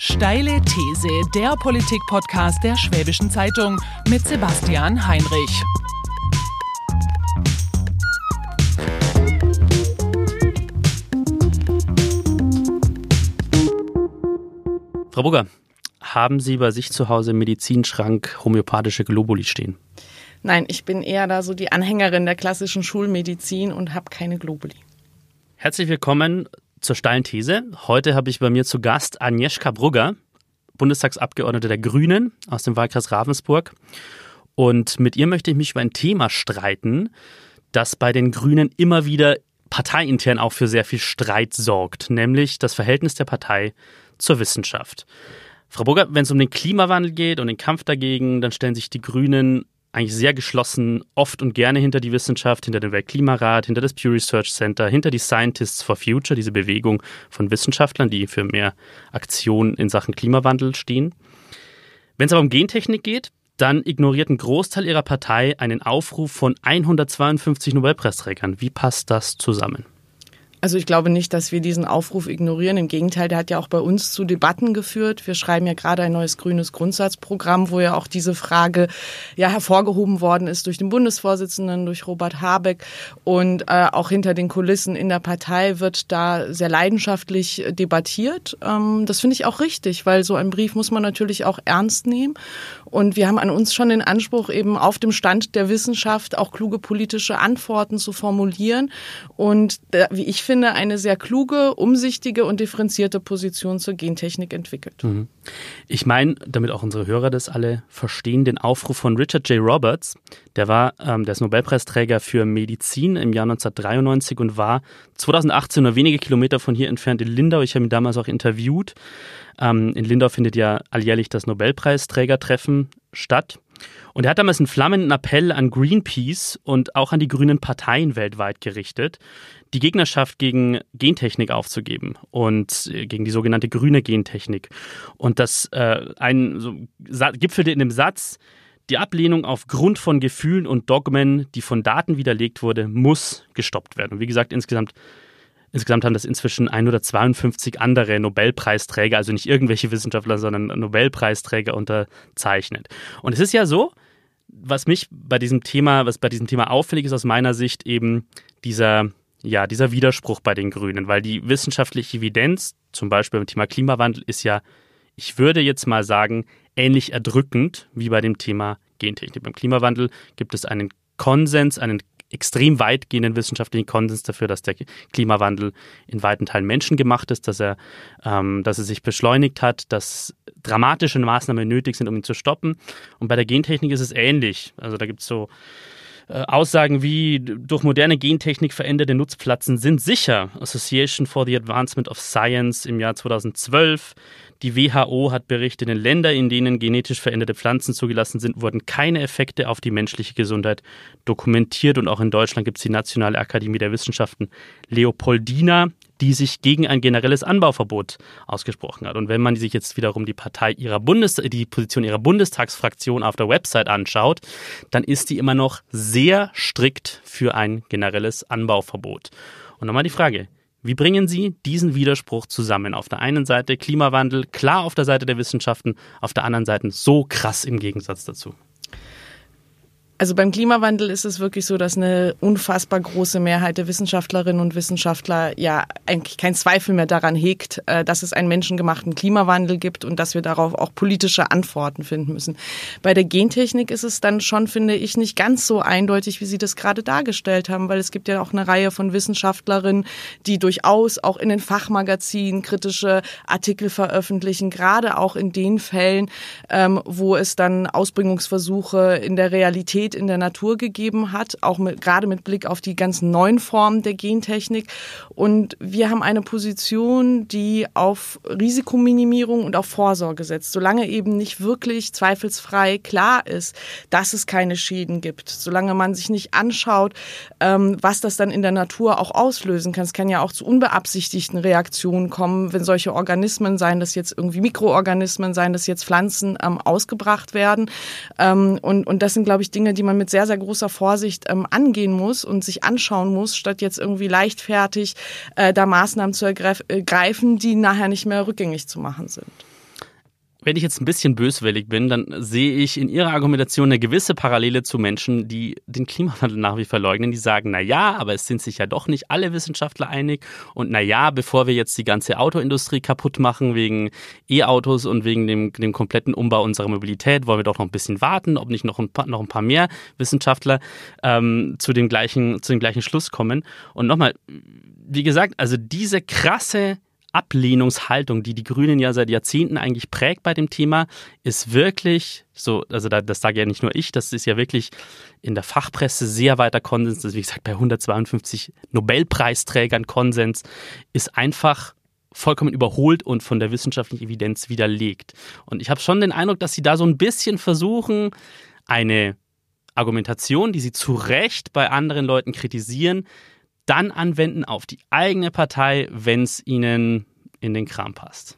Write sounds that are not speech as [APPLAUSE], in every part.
Steile These, der Politik-Podcast der Schwäbischen Zeitung mit Sebastian Heinrich. Frau Burger, haben Sie bei sich zu Hause im Medizinschrank homöopathische Globuli stehen? Nein, ich bin eher da so die Anhängerin der klassischen Schulmedizin und habe keine Globuli. Herzlich willkommen zur steilen These. Heute habe ich bei mir zu Gast Agnieszka Brugger, Bundestagsabgeordnete der Grünen aus dem Wahlkreis Ravensburg. Und mit ihr möchte ich mich über ein Thema streiten, das bei den Grünen immer wieder parteiintern auch für sehr viel Streit sorgt, nämlich das Verhältnis der Partei zur Wissenschaft. Frau Burger, wenn es um den Klimawandel geht und den Kampf dagegen, dann stellen sich die Grünen eigentlich sehr geschlossen, oft und gerne hinter die Wissenschaft, hinter den Weltklimarat, hinter das Pew Research Center, hinter die Scientists for Future, diese Bewegung von Wissenschaftlern, die für mehr Aktion in Sachen Klimawandel stehen. Wenn es aber um Gentechnik geht, dann ignoriert ein Großteil ihrer Partei einen Aufruf von 152 Nobelpreisträgern. Wie passt das zusammen? Also ich glaube nicht, dass wir diesen Aufruf ignorieren. Im Gegenteil, der hat ja auch bei uns zu Debatten geführt. Wir schreiben ja gerade ein neues grünes Grundsatzprogramm, wo ja auch diese Frage ja hervorgehoben worden ist durch den Bundesvorsitzenden, durch Robert Habeck und äh, auch hinter den Kulissen in der Partei wird da sehr leidenschaftlich debattiert. Ähm, das finde ich auch richtig, weil so ein Brief muss man natürlich auch ernst nehmen. Und wir haben an uns schon den Anspruch, eben auf dem Stand der Wissenschaft auch kluge politische Antworten zu formulieren. Und äh, wie ich finde, eine sehr kluge, umsichtige und differenzierte Position zur Gentechnik entwickelt. Mhm. Ich meine, damit auch unsere Hörer das alle verstehen, den Aufruf von Richard J. Roberts. Der war ähm, der ist Nobelpreisträger für Medizin im Jahr 1993 und war 2018 nur wenige Kilometer von hier entfernt in Lindau. Ich habe ihn damals auch interviewt. Ähm, in Lindau findet ja alljährlich das Nobelpreisträgertreffen statt. Und er hat damals einen flammenden Appell an Greenpeace und auch an die grünen Parteien weltweit gerichtet, die Gegnerschaft gegen Gentechnik aufzugeben und äh, gegen die sogenannte grüne Gentechnik. Und das äh, ein, so, gipfelte in dem Satz, die Ablehnung aufgrund von Gefühlen und Dogmen, die von Daten widerlegt wurde, muss gestoppt werden. Und wie gesagt, insgesamt Insgesamt haben das inzwischen 152 andere Nobelpreisträger, also nicht irgendwelche Wissenschaftler, sondern Nobelpreisträger unterzeichnet. Und es ist ja so, was mich bei diesem Thema, was bei diesem Thema auffällig ist aus meiner Sicht eben dieser, ja, dieser Widerspruch bei den Grünen, weil die wissenschaftliche Evidenz, zum Beispiel beim Thema Klimawandel, ist ja, ich würde jetzt mal sagen, ähnlich erdrückend wie bei dem Thema Gentechnik. Beim Klimawandel gibt es einen Konsens, einen extrem weitgehenden wissenschaftlichen Konsens dafür, dass der Klimawandel in weiten Teilen menschengemacht ist, dass er, ähm, dass er sich beschleunigt hat, dass dramatische Maßnahmen nötig sind, um ihn zu stoppen. Und bei der Gentechnik ist es ähnlich. Also da gibt es so äh, Aussagen wie durch moderne Gentechnik veränderte Nutzpflanzen sind sicher. Association for the Advancement of Science im Jahr 2012. Die WHO hat berichtet, in Ländern, in denen genetisch veränderte Pflanzen zugelassen sind, wurden keine Effekte auf die menschliche Gesundheit dokumentiert. Und auch in Deutschland gibt es die Nationale Akademie der Wissenschaften Leopoldina, die sich gegen ein generelles Anbauverbot ausgesprochen hat. Und wenn man sich jetzt wiederum die Partei ihrer Bundes die Position ihrer Bundestagsfraktion auf der Website anschaut, dann ist die immer noch sehr strikt für ein generelles Anbauverbot. Und nochmal die Frage, wie bringen Sie diesen Widerspruch zusammen? Auf der einen Seite Klimawandel, klar auf der Seite der Wissenschaften, auf der anderen Seite so krass im Gegensatz dazu. Also beim Klimawandel ist es wirklich so, dass eine unfassbar große Mehrheit der Wissenschaftlerinnen und Wissenschaftler ja eigentlich keinen Zweifel mehr daran hegt, äh, dass es einen menschengemachten Klimawandel gibt und dass wir darauf auch politische Antworten finden müssen. Bei der Gentechnik ist es dann schon, finde ich, nicht ganz so eindeutig, wie Sie das gerade dargestellt haben, weil es gibt ja auch eine Reihe von Wissenschaftlerinnen, die durchaus auch in den Fachmagazinen kritische Artikel veröffentlichen, gerade auch in den Fällen, ähm, wo es dann Ausbringungsversuche in der Realität Diversität in der Natur gegeben hat, auch mit, gerade mit Blick auf die ganzen neuen Formen der Gentechnik. Und wir haben eine Position, die auf Risikominimierung und auf Vorsorge setzt. Solange eben nicht wirklich zweifelsfrei klar ist, dass es keine Schäden gibt, solange man sich nicht anschaut, ähm, was das dann in der Natur auch auslösen kann. Es kann ja auch zu unbeabsichtigten Reaktionen kommen, wenn solche Organismen, seien das jetzt irgendwie Mikroorganismen, seien das jetzt Pflanzen, ähm, ausgebracht werden. Ähm, und, und das sind, glaube ich, Dinge, die man mit sehr, sehr großer Vorsicht ähm, angehen muss und sich anschauen muss, statt jetzt irgendwie leichtfertig äh, da Maßnahmen zu ergreifen, die nachher nicht mehr rückgängig zu machen sind. Wenn ich jetzt ein bisschen böswillig bin, dann sehe ich in Ihrer Argumentation eine gewisse Parallele zu Menschen, die den Klimawandel nach wie vor leugnen, die sagen, na ja, aber es sind sich ja doch nicht alle Wissenschaftler einig und na ja, bevor wir jetzt die ganze Autoindustrie kaputt machen wegen E-Autos und wegen dem, dem kompletten Umbau unserer Mobilität, wollen wir doch noch ein bisschen warten, ob nicht noch ein paar, noch ein paar mehr Wissenschaftler ähm, zu dem gleichen zu dem gleichen Schluss kommen. Und nochmal, wie gesagt, also diese krasse Ablehnungshaltung, die die Grünen ja seit Jahrzehnten eigentlich prägt bei dem Thema, ist wirklich so, also das sage ja nicht nur ich, das ist ja wirklich in der Fachpresse sehr weiter Konsens, das ist wie gesagt bei 152 Nobelpreisträgern Konsens, ist einfach vollkommen überholt und von der wissenschaftlichen Evidenz widerlegt. Und ich habe schon den Eindruck, dass sie da so ein bisschen versuchen, eine Argumentation, die sie zu Recht bei anderen Leuten kritisieren, dann anwenden auf die eigene Partei, wenn es ihnen in den Kram passt.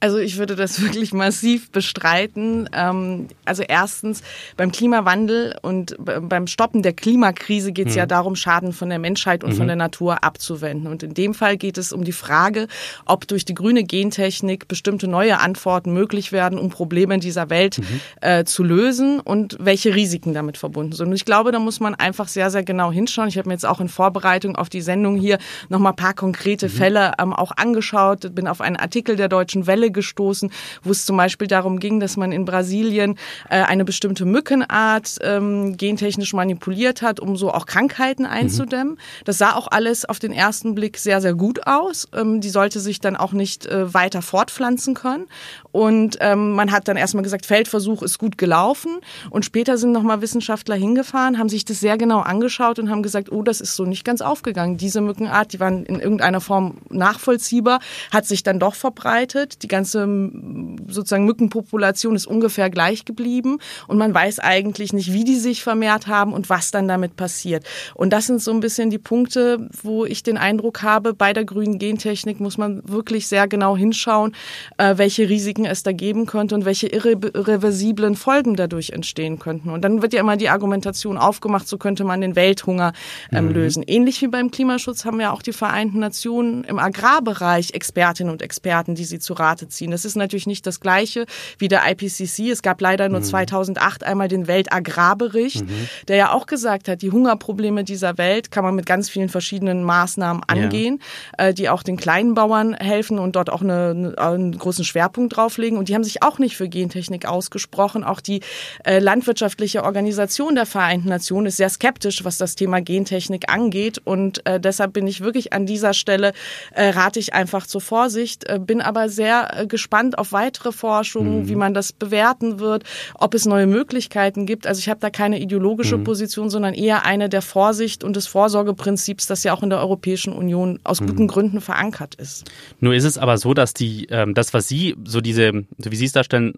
Also ich würde das [LAUGHS] wirklich massiv bestreiten. Ähm, also erstens beim Klimawandel und beim Stoppen der Klimakrise geht es mhm. ja darum, Schaden von der Menschheit und mhm. von der Natur abzuwenden. Und in dem Fall geht es um die Frage, ob durch die grüne Gentechnik bestimmte neue Antworten möglich werden, um Probleme in dieser Welt mhm. äh, zu lösen und welche Risiken damit verbunden sind. Und ich glaube, da muss man einfach sehr, sehr genau hinschauen. Ich habe mir jetzt auch in Vorbereitung auf die Sendung hier nochmal ein paar konkrete mhm. Fälle ähm, auch angeschaut, bin auf einen Artikel der Deutschen Welle gestoßen, wo es zum Beispiel darum ging, dass man in Brasilien äh, eine bestimmte Mückenart ähm, gentechnisch manipuliert hat, um so auch Krankheiten mhm. einzudämmen. Mhm. Das sah auch alles auf den ersten Blick sehr, sehr gut aus. Ähm, die sollte sich dann auch nicht äh, weiter fortpflanzen können. Und ähm, man hat dann erstmal gesagt, Feldversuch ist gut gelaufen. Und später sind nochmal Wissenschaftler hingefahren, haben sich das sehr genau angeschaut und haben gesagt, oh, das ist so nicht ganz aufgegangen. Diese Mückenart, die waren in irgendeiner Form nachvollziehbar, hat sich dann doch verbreitet. Die ganze sozusagen Mückenpopulation ist ungefähr gleich geblieben. Und man weiß eigentlich nicht, wie die sich vermehrt haben und was dann damit passiert. Und das sind so ein bisschen die Punkte, wo ich den Eindruck habe, bei der grünen Gentechnik muss man wirklich sehr genau hinschauen, äh, welche Risiken Risiken es da geben könnte und welche irreversiblen Folgen dadurch entstehen könnten. Und dann wird ja immer die Argumentation aufgemacht, so könnte man den Welthunger ähm, mhm. lösen. Ähnlich wie beim Klimaschutz haben ja auch die Vereinten Nationen im Agrarbereich Expertinnen und Experten, die sie zu Rate ziehen. Das ist natürlich nicht das Gleiche wie der IPCC. Es gab leider nur mhm. 2008 einmal den Weltagrarbericht, mhm. der ja auch gesagt hat, die Hungerprobleme dieser Welt kann man mit ganz vielen verschiedenen Maßnahmen angehen, ja. äh, die auch den kleinen Bauern helfen und dort auch eine, einen großen Schwerpunkt drauf drauflegen. Und die haben sich auch nicht für Gentechnik ausgesprochen. Auch die äh, landwirtschaftliche Organisation der Vereinten Nationen ist sehr skeptisch, was das Thema Gentechnik angeht. Und äh, deshalb bin ich wirklich an dieser Stelle, äh, rate ich einfach zur Vorsicht, äh, bin aber sehr gespannt auf weitere Forschung, mhm. wie man das bewerten wird, ob es neue Möglichkeiten gibt. Also ich habe da keine ideologische mhm. Position, sondern eher eine der Vorsicht und des Vorsorgeprinzips, das ja auch in der Europäischen Union aus mhm. guten Gründen verankert ist. Nur ist es aber so, dass die, ähm, das, was Sie, so diese diese, so wie Sie es darstellen,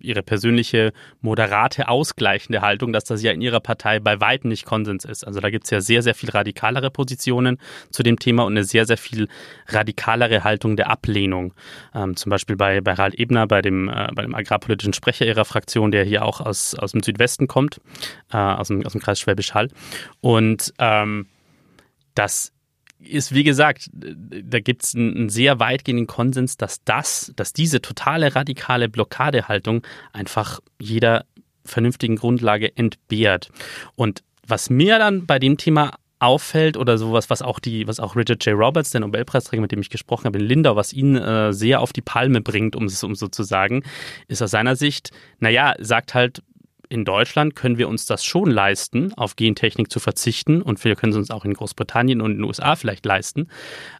Ihre persönliche moderate, ausgleichende Haltung, dass das ja in Ihrer Partei bei weitem nicht Konsens ist. Also da gibt es ja sehr, sehr viel radikalere Positionen zu dem Thema und eine sehr, sehr viel radikalere Haltung der Ablehnung. Ähm, zum Beispiel bei, bei Harald Ebner, bei dem, äh, bei dem agrarpolitischen Sprecher Ihrer Fraktion, der hier auch aus, aus dem Südwesten kommt, äh, aus, dem, aus dem Kreis Schwäbisch Hall. Und ähm, das ist, wie gesagt, da gibt es einen, sehr weitgehenden Konsens, dass das, dass diese totale radikale Blockadehaltung einfach jeder vernünftigen Grundlage entbehrt. Und was mir dann bei dem Thema auffällt oder sowas, was auch die, was auch Richard J. Roberts, der Nobelpreisträger, mit dem ich gesprochen habe in Lindau, was ihn äh, sehr auf die Palme bringt, um es um so zu sagen, ist aus seiner Sicht, naja, sagt halt, in Deutschland können wir uns das schon leisten, auf Gentechnik zu verzichten und wir können es uns auch in Großbritannien und in den USA vielleicht leisten.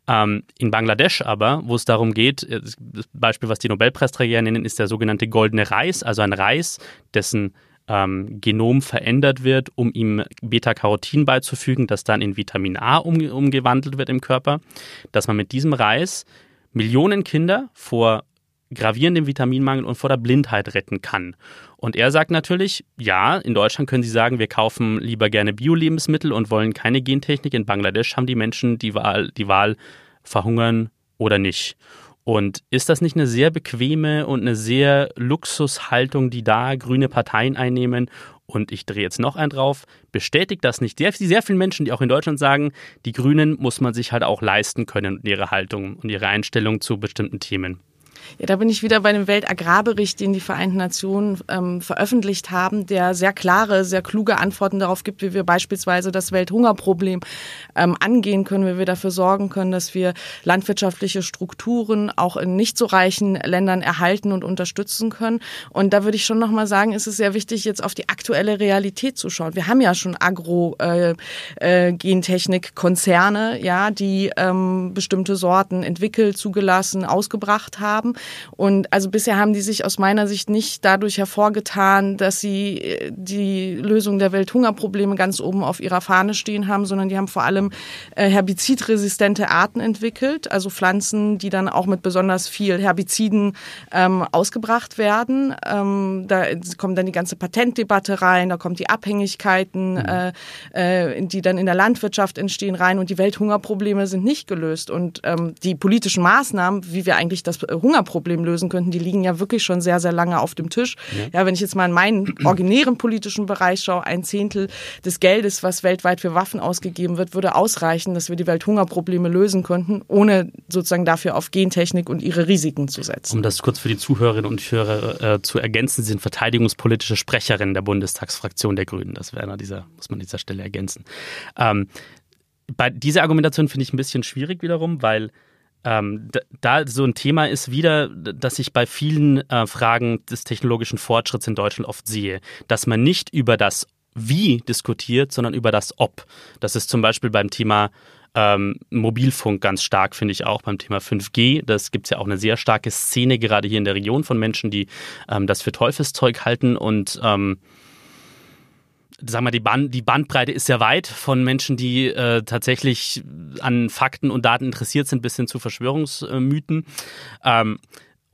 Ähm, in Bangladesch aber, wo es darum geht, äh, das Beispiel, was die Nobelpreisträger nennen, ist der sogenannte goldene Reis, also ein Reis, dessen ähm, Genom verändert wird, um ihm Beta-Carotin beizufügen, das dann in Vitamin A um, umgewandelt wird im Körper, dass man mit diesem Reis Millionen Kinder vor gravierendem Vitaminmangel und vor der Blindheit retten kann. Und er sagt natürlich, ja, in Deutschland können Sie sagen, wir kaufen lieber gerne Bio-Lebensmittel und wollen keine Gentechnik. In Bangladesch haben die Menschen die Wahl, die Wahl verhungern oder nicht. Und ist das nicht eine sehr bequeme und eine sehr Luxushaltung, die da grüne Parteien einnehmen? Und ich drehe jetzt noch einen drauf. Bestätigt das nicht sehr, sehr viele Menschen, die auch in Deutschland sagen, die Grünen muss man sich halt auch leisten können, ihre Haltung und ihre Einstellung zu bestimmten Themen? Ja, da bin ich wieder bei dem Weltagrarbericht, den die Vereinten Nationen ähm, veröffentlicht haben, der sehr klare, sehr kluge Antworten darauf gibt, wie wir beispielsweise das Welthungerproblem ähm, angehen können, wie wir dafür sorgen können, dass wir landwirtschaftliche Strukturen auch in nicht so reichen Ländern erhalten und unterstützen können. Und da würde ich schon nochmal sagen, ist es sehr wichtig, jetzt auf die aktuelle Realität zu schauen. Wir haben ja schon Agro-Gentechnik-Konzerne, äh, äh, ja, die ähm, bestimmte Sorten entwickelt, zugelassen, ausgebracht haben. Und also bisher haben die sich aus meiner Sicht nicht dadurch hervorgetan, dass sie äh, die Lösung der Welthungerprobleme ganz oben auf ihrer Fahne stehen haben, sondern die haben vor allem äh, herbizidresistente Arten entwickelt, also Pflanzen, die dann auch mit besonders viel Herbiziden ähm, ausgebracht werden. Ähm, da kommt dann die ganze Patentdebatte rein, da kommt die Abhängigkeiten, mhm. äh, äh, die dann in der Landwirtschaft entstehen, rein und die Welthungerprobleme sind nicht gelöst. Und ähm, die politischen Maßnahmen, wie wir eigentlich das Hungerproblem lösen könnten, die liegen ja wirklich schon sehr, sehr lange auf dem Tisch. Ja, ja wenn ich jetzt mal in meinen [CLEARS THROAT] originären politischen Bereich schaue, ein Zehntel des Geldes, was weltweit für Waffen ausgegeben wird, würde ausreichen, dass wir die Welthungerprobleme lösen könnten, ohne sozusagen dafür auf Gentechnik und ihre Risiken zu setzen. Um das kurz für die Zuhörerinnen und Hörer äh, zu ergänzen, Sie sind verteidigungspolitische Sprecherin der Bundestagsfraktion der Grünen. Das wäre dieser, muss man an dieser Stelle ergänzen. Ähm, bei dieser Argumentation finde ich ein bisschen schwierig wiederum, weil ähm, da, so ein Thema ist wieder, dass ich bei vielen äh, Fragen des technologischen Fortschritts in Deutschland oft sehe, dass man nicht über das Wie diskutiert, sondern über das Ob. Das ist zum Beispiel beim Thema ähm, Mobilfunk ganz stark, finde ich auch beim Thema 5G. Das gibt es ja auch eine sehr starke Szene, gerade hier in der Region von Menschen, die ähm, das für Teufelszeug halten und sagen wir, die, Band, die Bandbreite ist sehr weit von Menschen, die äh, tatsächlich an Fakten und Daten interessiert sind, bis hin zu Verschwörungsmythen. Ähm,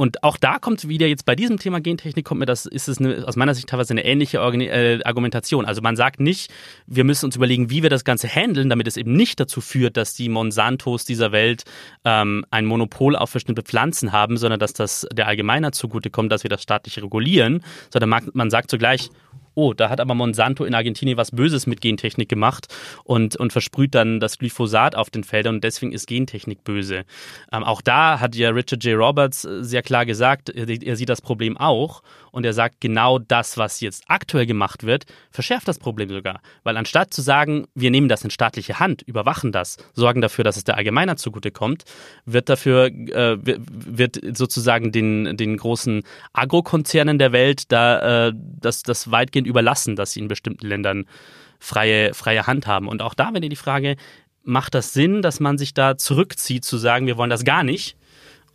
und auch da kommt wieder jetzt bei diesem Thema Gentechnik kommt mir das ist es eine, aus meiner Sicht teilweise eine ähnliche Organ äh, Argumentation. Also man sagt nicht, wir müssen uns überlegen, wie wir das Ganze handeln, damit es eben nicht dazu führt, dass die Monsantos dieser Welt ähm, ein Monopol auf bestimmte Pflanzen haben, sondern dass das der Allgemeinheit zugutekommt, dass wir das staatlich regulieren, sondern man sagt zugleich, oh, da hat aber Monsanto in Argentinien was Böses mit Gentechnik gemacht und, und versprüht dann das Glyphosat auf den Feldern und deswegen ist Gentechnik böse. Ähm, auch da hat ja Richard J. Roberts äh, sehr klar gesagt, er sieht das Problem auch und er sagt, genau das, was jetzt aktuell gemacht wird, verschärft das Problem sogar. Weil anstatt zu sagen, wir nehmen das in staatliche Hand, überwachen das, sorgen dafür, dass es der Allgemeinheit zugutekommt, wird dafür, äh, wird sozusagen den, den großen Agrokonzernen der Welt da äh, das, das weitgehend überlassen, dass sie in bestimmten Ländern freie, freie Hand haben. Und auch da wäre die Frage, macht das Sinn, dass man sich da zurückzieht, zu sagen, wir wollen das gar nicht?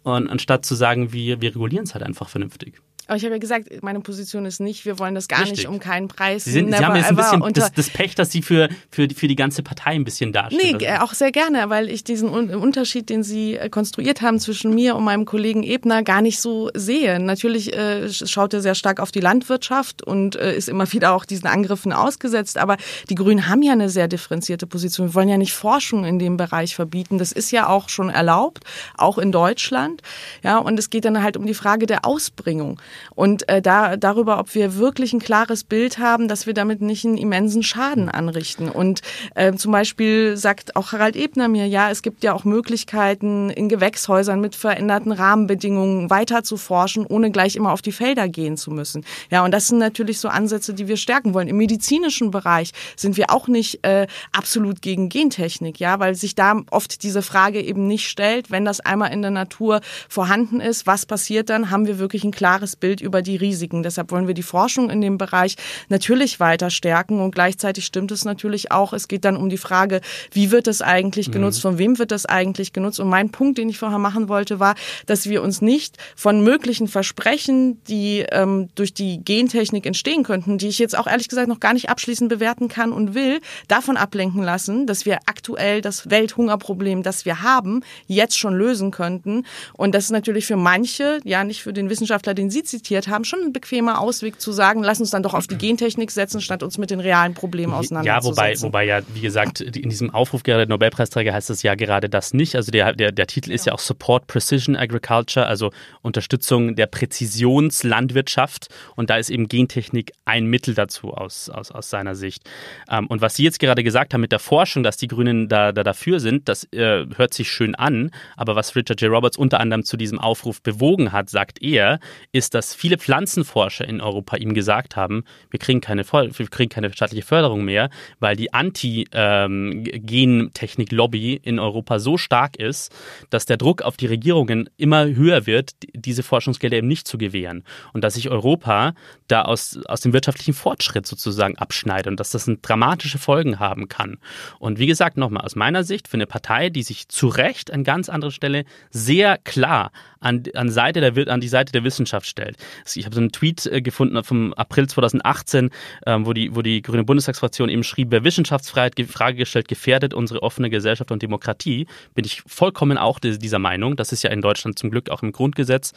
Und anstatt zu sagen, wir, wir regulieren es halt einfach vernünftig. Aber ich habe ja gesagt, meine Position ist nicht, wir wollen das gar Richtig. nicht um keinen Preis. Sie, sind, Sie haben jetzt ein bisschen das, das, Pech, dass Sie für, für, für die ganze Partei ein bisschen darstellen. Nee, also. auch sehr gerne, weil ich diesen Unterschied, den Sie äh, konstruiert haben zwischen mir und meinem Kollegen Ebner, gar nicht so sehe. Natürlich äh, schaut er sehr stark auf die Landwirtschaft und äh, ist immer [LAUGHS] wieder auch diesen Angriffen ausgesetzt. Aber die Grünen haben ja eine sehr differenzierte Position. Wir wollen ja nicht Forschung in dem Bereich verbieten. Das ist ja auch schon erlaubt, auch in Deutschland. Ja, und es geht dann halt um die Frage der Ausbringung und äh, da, darüber, ob wir wirklich ein klares Bild haben, dass wir damit nicht einen immensen Schaden anrichten. Und äh, zum Beispiel sagt auch Harald Ebner mir, ja, es gibt ja auch Möglichkeiten, in Gewächshäusern mit veränderten Rahmenbedingungen weiter zu forschen, ohne gleich immer auf die Felder gehen zu müssen. Ja, und das sind natürlich so Ansätze, die wir stärken wollen. Im medizinischen Bereich sind wir auch nicht äh, absolut gegen Gentechnik, ja, weil sich da oft diese Frage eben nicht stellt, wenn das einmal in der Natur vorhanden ist, was passiert dann? Haben wir wirklich ein klares Bild über die Risiken. Deshalb wollen wir die Forschung in dem Bereich natürlich weiter stärken und gleichzeitig stimmt es natürlich auch. Es geht dann um die Frage, wie wird es eigentlich mhm. genutzt, von wem wird das eigentlich genutzt? Und mein Punkt, den ich vorher machen wollte, war, dass wir uns nicht von möglichen Versprechen, die ähm, durch die Gentechnik entstehen könnten, die ich jetzt auch ehrlich gesagt noch gar nicht abschließend bewerten kann und will, davon ablenken lassen, dass wir aktuell das Welthungerproblem, das wir haben, jetzt schon lösen könnten. Und das ist natürlich für manche, ja nicht für den Wissenschaftler, den Sie zitiert haben, schon ein bequemer Ausweg zu sagen, lass uns dann doch auf die Gentechnik setzen, statt uns mit den realen Problemen auseinanderzusetzen. Ja, wobei, wobei ja, wie gesagt, in diesem Aufruf gerade der Nobelpreisträger heißt es ja gerade das nicht. Also der, der, der Titel ist ja auch Support Precision Agriculture, also Unterstützung der Präzisionslandwirtschaft. Und da ist eben Gentechnik ein Mittel dazu aus, aus, aus seiner Sicht. Ähm, und was Sie jetzt gerade gesagt haben mit der Forschung, dass die Grünen da, da dafür sind, das äh, hört sich schön an. Aber was Richard J. Roberts unter anderem zu diesem Aufruf bewogen hat, sagt er, ist, dass viele Pflanzenforscher in Europa ihm gesagt haben, wir kriegen keine, wir kriegen keine staatliche Förderung mehr, weil die Anti-Gentechnik-Lobby in Europa so stark ist, dass der Druck auf die Regierungen immer höher wird, diese Forschungsgelder eben nicht zu gewähren. Und dass sich Europa da aus, aus dem wirtschaftlichen Fortschritt sozusagen abschneidet und dass das dramatische Folgen haben kann. Und wie gesagt, nochmal, aus meiner Sicht für eine Partei, die sich zu Recht an ganz anderer Stelle sehr klar an, an, Seite der, an die Seite der Wissenschaft stellt. Ich habe so einen Tweet äh, gefunden vom April 2018, ähm, wo, die, wo die Grüne Bundestagsfraktion eben schrieb, wer Wissenschaftsfreiheit Frage gestellt, gefährdet unsere offene Gesellschaft und Demokratie. Bin ich vollkommen auch dieser Meinung. Das ist ja in Deutschland zum Glück auch im Grundgesetz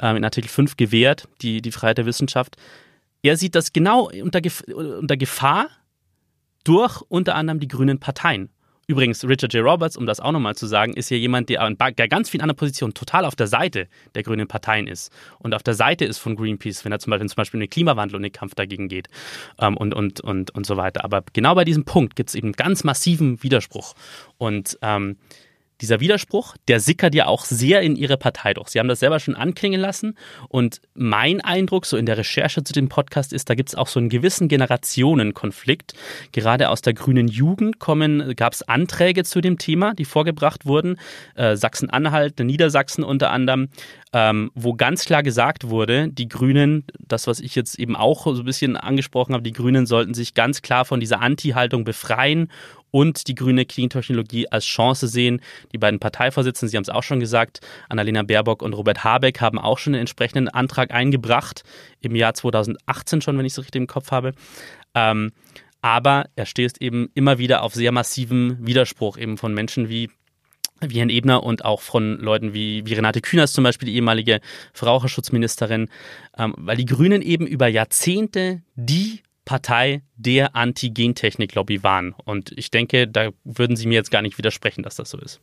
ähm, in Artikel 5 gewährt, die, die Freiheit der Wissenschaft. Er sieht das genau unter, unter Gefahr durch unter anderem die grünen Parteien. Übrigens, Richard J. Roberts, um das auch nochmal zu sagen, ist ja jemand, der an ganz vielen anderen Positionen total auf der Seite der grünen Parteien ist und auf der Seite ist von Greenpeace, wenn er zum Beispiel, zum Beispiel um den Klimawandel und den Kampf dagegen geht ähm, und, und, und, und so weiter. Aber genau bei diesem Punkt gibt es eben ganz massiven Widerspruch. Und ähm, dieser Widerspruch, der sickert ja auch sehr in ihre Partei durch. Sie haben das selber schon anklingen lassen. Und mein Eindruck, so in der Recherche zu dem Podcast, ist, da gibt es auch so einen gewissen Generationenkonflikt. Gerade aus der grünen Jugend gab es Anträge zu dem Thema, die vorgebracht wurden. Äh, Sachsen-Anhalt, Niedersachsen unter anderem, ähm, wo ganz klar gesagt wurde, die Grünen, das, was ich jetzt eben auch so ein bisschen angesprochen habe, die Grünen sollten sich ganz klar von dieser Anti-Haltung befreien und die grüne Clean-Technologie als Chance sehen. Die beiden Parteivorsitzenden, Sie haben es auch schon gesagt, Annalena Baerbock und Robert Habeck haben auch schon einen entsprechenden Antrag eingebracht, im Jahr 2018 schon, wenn ich es richtig im Kopf habe. Ähm, aber er stößt eben immer wieder auf sehr massiven Widerspruch eben von Menschen wie wie Herrn Ebner und auch von Leuten wie, wie Renate Künast zum Beispiel, die ehemalige Verbraucherschutzministerin, ähm, weil die Grünen eben über Jahrzehnte die Partei der Anti-Gentechnik-Lobby waren. Und ich denke, da würden Sie mir jetzt gar nicht widersprechen, dass das so ist.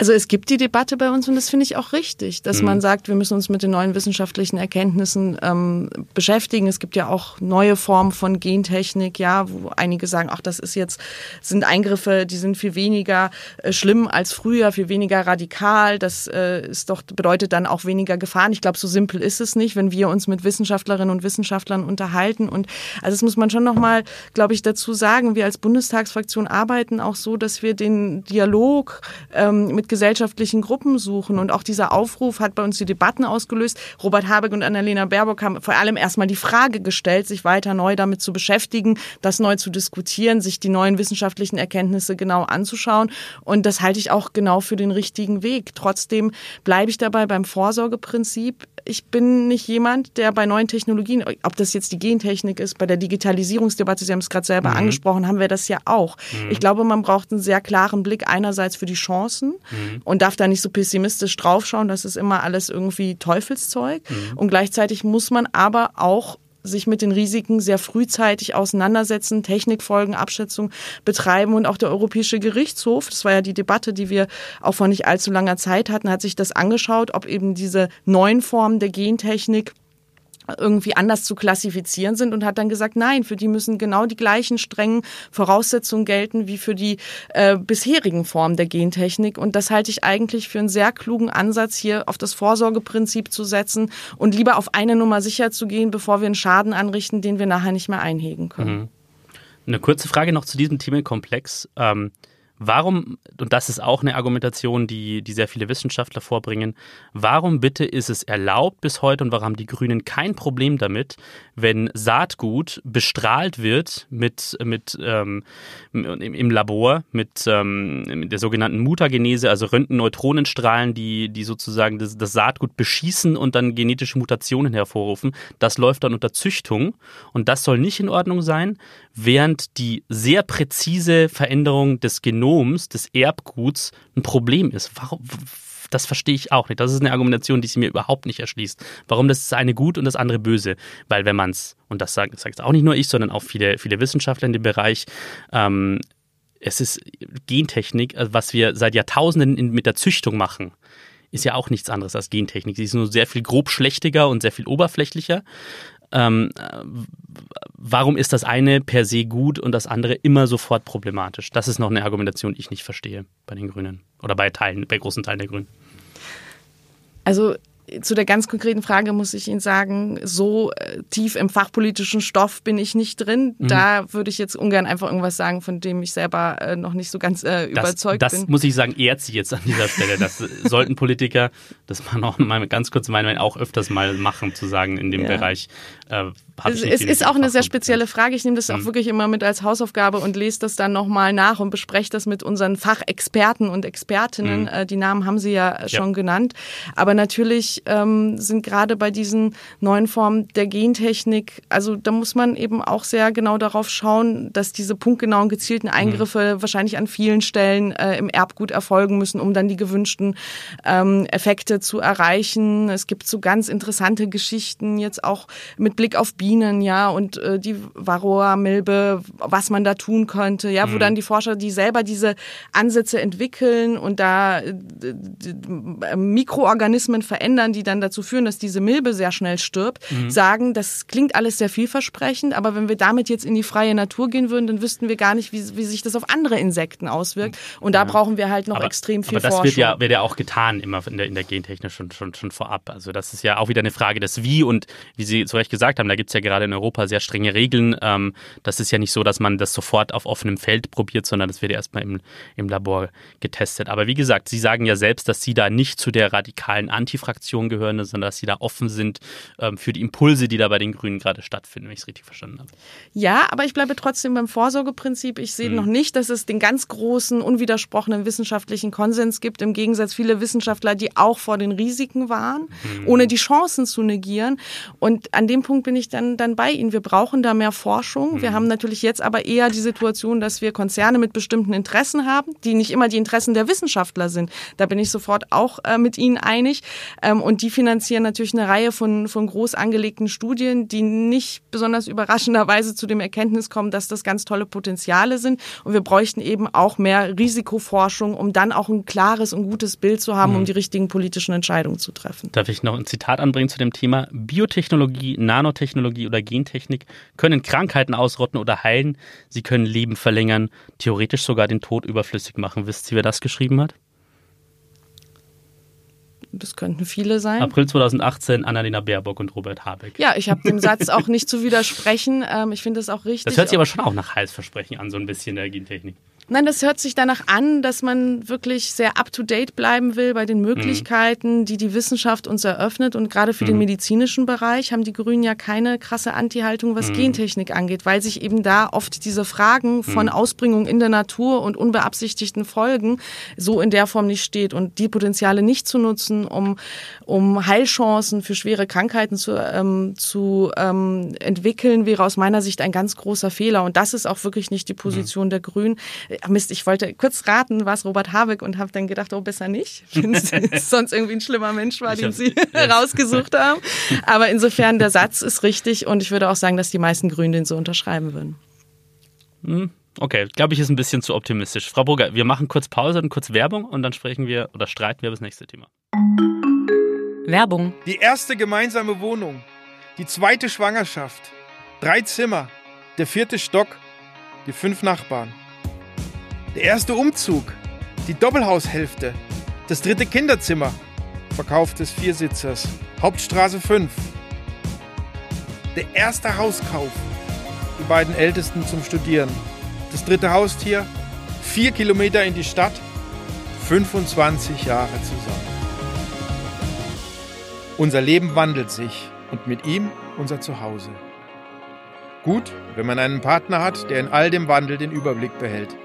Also es gibt die Debatte bei uns und das finde ich auch richtig, dass mhm. man sagt, wir müssen uns mit den neuen wissenschaftlichen Erkenntnissen ähm, beschäftigen. Es gibt ja auch neue Formen von Gentechnik, ja, wo einige sagen, ach, das ist jetzt sind Eingriffe, die sind viel weniger äh, schlimm als früher, viel weniger radikal. Das äh, ist doch bedeutet dann auch weniger Gefahren. Ich glaube, so simpel ist es nicht, wenn wir uns mit Wissenschaftlerinnen und Wissenschaftlern unterhalten. Und also das muss man schon noch mal, glaube ich, dazu sagen. Wir als Bundestagsfraktion arbeiten auch so, dass wir den Dialog ähm, mit gesellschaftlichen Gruppen suchen. Und auch dieser Aufruf hat bei uns die Debatten ausgelöst. Robert Habeck und Annalena Baerbock haben vor allem erstmal die Frage gestellt, sich weiter neu damit zu beschäftigen, das neu zu diskutieren, sich die neuen wissenschaftlichen Erkenntnisse genau anzuschauen. Und das halte ich auch genau für den richtigen Weg. Trotzdem bleibe ich dabei beim Vorsorgeprinzip. Ich bin nicht jemand, der bei neuen Technologien, ob das jetzt die Gentechnik ist, bei der Digitalisierungsdebatte, Sie haben es gerade selber mhm. angesprochen, haben wir das ja auch. Mhm. Ich glaube, man braucht einen sehr klaren Blick einerseits für die Chancen, mhm mhm. und darf da nicht so pessimistisch draufschauen, das ist immer alles irgendwie Teufelszeug. Mhm. Und gleichzeitig muss man aber auch sich mit den Risiken sehr frühzeitig auseinandersetzen, Technikfolgen, Abschätzung betreiben und auch der Europäische Gerichtshof, das war ja die Debatte, die wir auch vor nicht allzu langer Zeit hatten, hat sich das angeschaut, ob eben diese neuen Formen der Gentechnik irgendwie anders zu klassifizieren sind und hat dann gesagt, nein, für die müssen genau die gleichen strengen Voraussetzungen gelten wie für die äh, bisherigen Formen der Gentechnik. Und das halte ich eigentlich für einen sehr klugen Ansatz, hier auf das Vorsorgeprinzip zu setzen und lieber auf eine Nummer sicher zu gehen, bevor wir einen Schaden anrichten, den wir nachher nicht mehr einhegen können. Mhm. Eine kurze Frage noch zu diesem Themenkomplex. Ähm Warum, und das ist auch eine Argumentation, die, die sehr viele Wissenschaftler vorbringen, warum bitte ist es erlaubt bis heute und warum haben die Grünen kein Problem damit, wenn Saatgut bestrahlt wird mit, mit ähm, im Labor mit, ähm, der sogenannten Mutagenese, also Röntgenneutronenstrahlen, die, die sozusagen das, das Saatgut beschießen und dann genetische Mutationen hervorrufen. Das läuft dann unter Züchtung und das soll nicht in Ordnung sein, während die sehr präzise Veränderung des Genoms, des Erbguts ein Problem ist. Warum, das verstehe ich auch nicht. Das ist eine Argumentation, die sie mir überhaupt nicht erschließt. Warum das eine gut und das andere böse? Weil wenn man es, und das sagt, sagt auch nicht nur ich, sondern auch viele, viele Wissenschaftler in dem Bereich, ähm, es ist Gentechnik, also was wir seit Jahrtausenden in, mit der Züchtung machen, ist ja auch nichts anderes als Gentechnik. Sie ist nur sehr viel grobschlächtiger und sehr viel oberflächlicher. Ähm, warum ist das eine per se gut und das andere immer sofort problematisch? Das ist noch eine Argumentation, die ich nicht verstehe bei den Grünen oder bei Teilen, bei großen Teilen der Grünen. Also zu der ganz konkreten Frage muss ich Ihnen sagen, so äh, tief im fachpolitischen Stoff bin ich nicht drin. Mhm. Da würde ich jetzt ungern einfach irgendwas sagen, von dem ich selber äh, noch nicht so ganz äh, überzeugt das, bin. Das muss ich sagen, ehrt sich jetzt an dieser Stelle. Das [LAUGHS] sollten Politiker, das man auch mal ganz kurz meinen, auch öfters mal machen, zu sagen in dem ja. Bereich. Äh, es, es ist auch eine sehr spezielle Frage. Ich nehme das mhm. auch wirklich immer mit als Hausaufgabe und lese das dann nochmal nach und bespreche das mit unseren Fachexperten und Expertinnen. Mhm. Äh, die Namen haben Sie ja, ja. schon genannt. Aber natürlich ähm, sind gerade bei diesen neuen Formen der Gentechnik, also da muss man eben auch sehr genau darauf schauen, dass diese punktgenauen gezielten Eingriffe mhm. wahrscheinlich an vielen Stellen äh, im Erbgut erfolgen müssen, um dann die gewünschten ähm, Effekte zu erreichen. Es gibt so ganz interessante Geschichten jetzt auch mit Blick auf Bienen, ja, und äh, die Varroa-Milbe, was man da tun könnte, ja, mhm. wo dann die Forscher, die selber diese Ansätze entwickeln und da äh, Mikroorganismen verändern, die dann dazu führen, dass diese Milbe sehr schnell stirbt, mhm. sagen, das klingt alles sehr vielversprechend, aber wenn wir damit jetzt in die freie Natur gehen würden, dann wüssten wir gar nicht, wie, wie sich das auf andere Insekten auswirkt. Und da ja. brauchen wir halt noch aber, extrem viel aber das Forschung. Wird ja, wird ja auch getan immer in der, in der Gentechnik schon, schon, schon vorab. Also das ist ja auch wieder eine Frage des Wie und wie Sie zu Recht gesagt haben, da gibt es ja gerade in Europa sehr strenge Regeln. Ähm, das ist ja nicht so, dass man das sofort auf offenem Feld probiert, sondern das wird ja erstmal im, im Labor getestet. Aber wie gesagt, Sie sagen ja selbst, dass Sie da nicht zu der radikalen Antifraktion Fraktion gehören, sondern dass sie da offen sind ähm, für die Impulse, die da bei den Grünen gerade stattfinden, wenn ich es richtig verstanden habe. Ja, aber ich bleibe trotzdem beim Vorsorgeprinzip. Ich sehe mhm. noch nicht, dass es den ganz großen, unwidersprochenen wissenschaftlichen Konsens gibt. Im Gegensatz viele Wissenschaftler, die auch vor den Risiken waren, mhm. ohne die Chancen zu negieren. Und an dem Punkt bin ich dann, dann bei Ihnen. Wir brauchen da mehr Forschung. Mhm. Wir haben natürlich jetzt aber eher die Situation, dass wir Konzerne mit bestimmten Interessen haben, die nicht immer die Interessen der Wissenschaftler sind. Da bin ich sofort auch äh, mit Ihnen einig. Ähm, und die finanzieren natürlich eine Reihe von, von groß angelegten Studien, die nicht besonders überraschenderweise zu dem Erkenntnis kommen, dass das ganz tolle Potenziale sind. Und wir bräuchten eben auch mehr Risikoforschung, um dann auch ein klares und gutes Bild zu haben, mhm. um die richtigen politischen Entscheidungen zu treffen. Darf ich noch ein Zitat anbringen zu dem Thema? Biotechnologie, Nanotechnologie oder Gentechnik können Krankheiten ausrotten oder heilen. Sie können Leben verlängern, theoretisch sogar den Tod überflüssig machen. Wisst ihr, wer das geschrieben hat? das könnten viele sein. April 2018, Annalena Baerbock und Robert Habeck. Ja, ich habe dem Satz auch [LAUGHS] nicht zu widersprechen. Ähm, ich finde das auch richtig. Das hört sich aber schon auch nach Heilsversprechen an, so ein bisschen der Gentechnik. Nein, das hört sich danach an, dass man wirklich sehr up-to-date bleiben will bei den Möglichkeiten, mhm. die die Wissenschaft uns eröffnet. Und gerade für mhm. den medizinischen Bereich haben die Grünen ja keine krasse Anti-Haltung, was mhm. Gentechnik angeht, weil sich eben da oft diese Fragen von mhm. Ausbringung in der Natur und unbeabsichtigten Folgen so in der Form nicht steht. Und die Potenziale nicht zu nutzen, um, um Heilchancen für schwere Krankheiten zu, ähm, zu ähm, entwickeln, wäre aus meiner Sicht ein ganz großer Fehler. Und das ist auch wirklich nicht die Position mhm. der Grünen Mist, ich wollte kurz raten, war es Robert Habeck und habe dann gedacht, oh, besser nicht, [LAUGHS] wenn es [LAUGHS] sonst irgendwie ein schlimmer Mensch war, den Sie [LAUGHS] rausgesucht haben. Aber insofern, der Satz ist richtig und ich würde auch sagen, dass die meisten Grünen den so unterschreiben würden. Hm, okay, glaube ich, ist ein bisschen zu optimistisch. Frau Burger, wir machen kurz Pause und kurz Werbung und dann sprechen wir oder streiten wir über das nächste Thema. Werbung. Die erste gemeinsame Wohnung, die zweite Schwangerschaft, drei Zimmer, der vierte Stock, die fünf Nachbarn. Der erste Umzug, die Doppelhaushälfte, das dritte Kinderzimmer, Verkauf des Viersitzers, Hauptstraße 5. Der erste Hauskauf, die beiden Ältesten zum Studieren, das dritte Haustier, vier Kilometer in die Stadt, 25 Jahre zusammen. Unser Leben wandelt sich und mit ihm unser Zuhause. Gut, wenn man einen Partner hat, der in all dem Wandel den Überblick behält.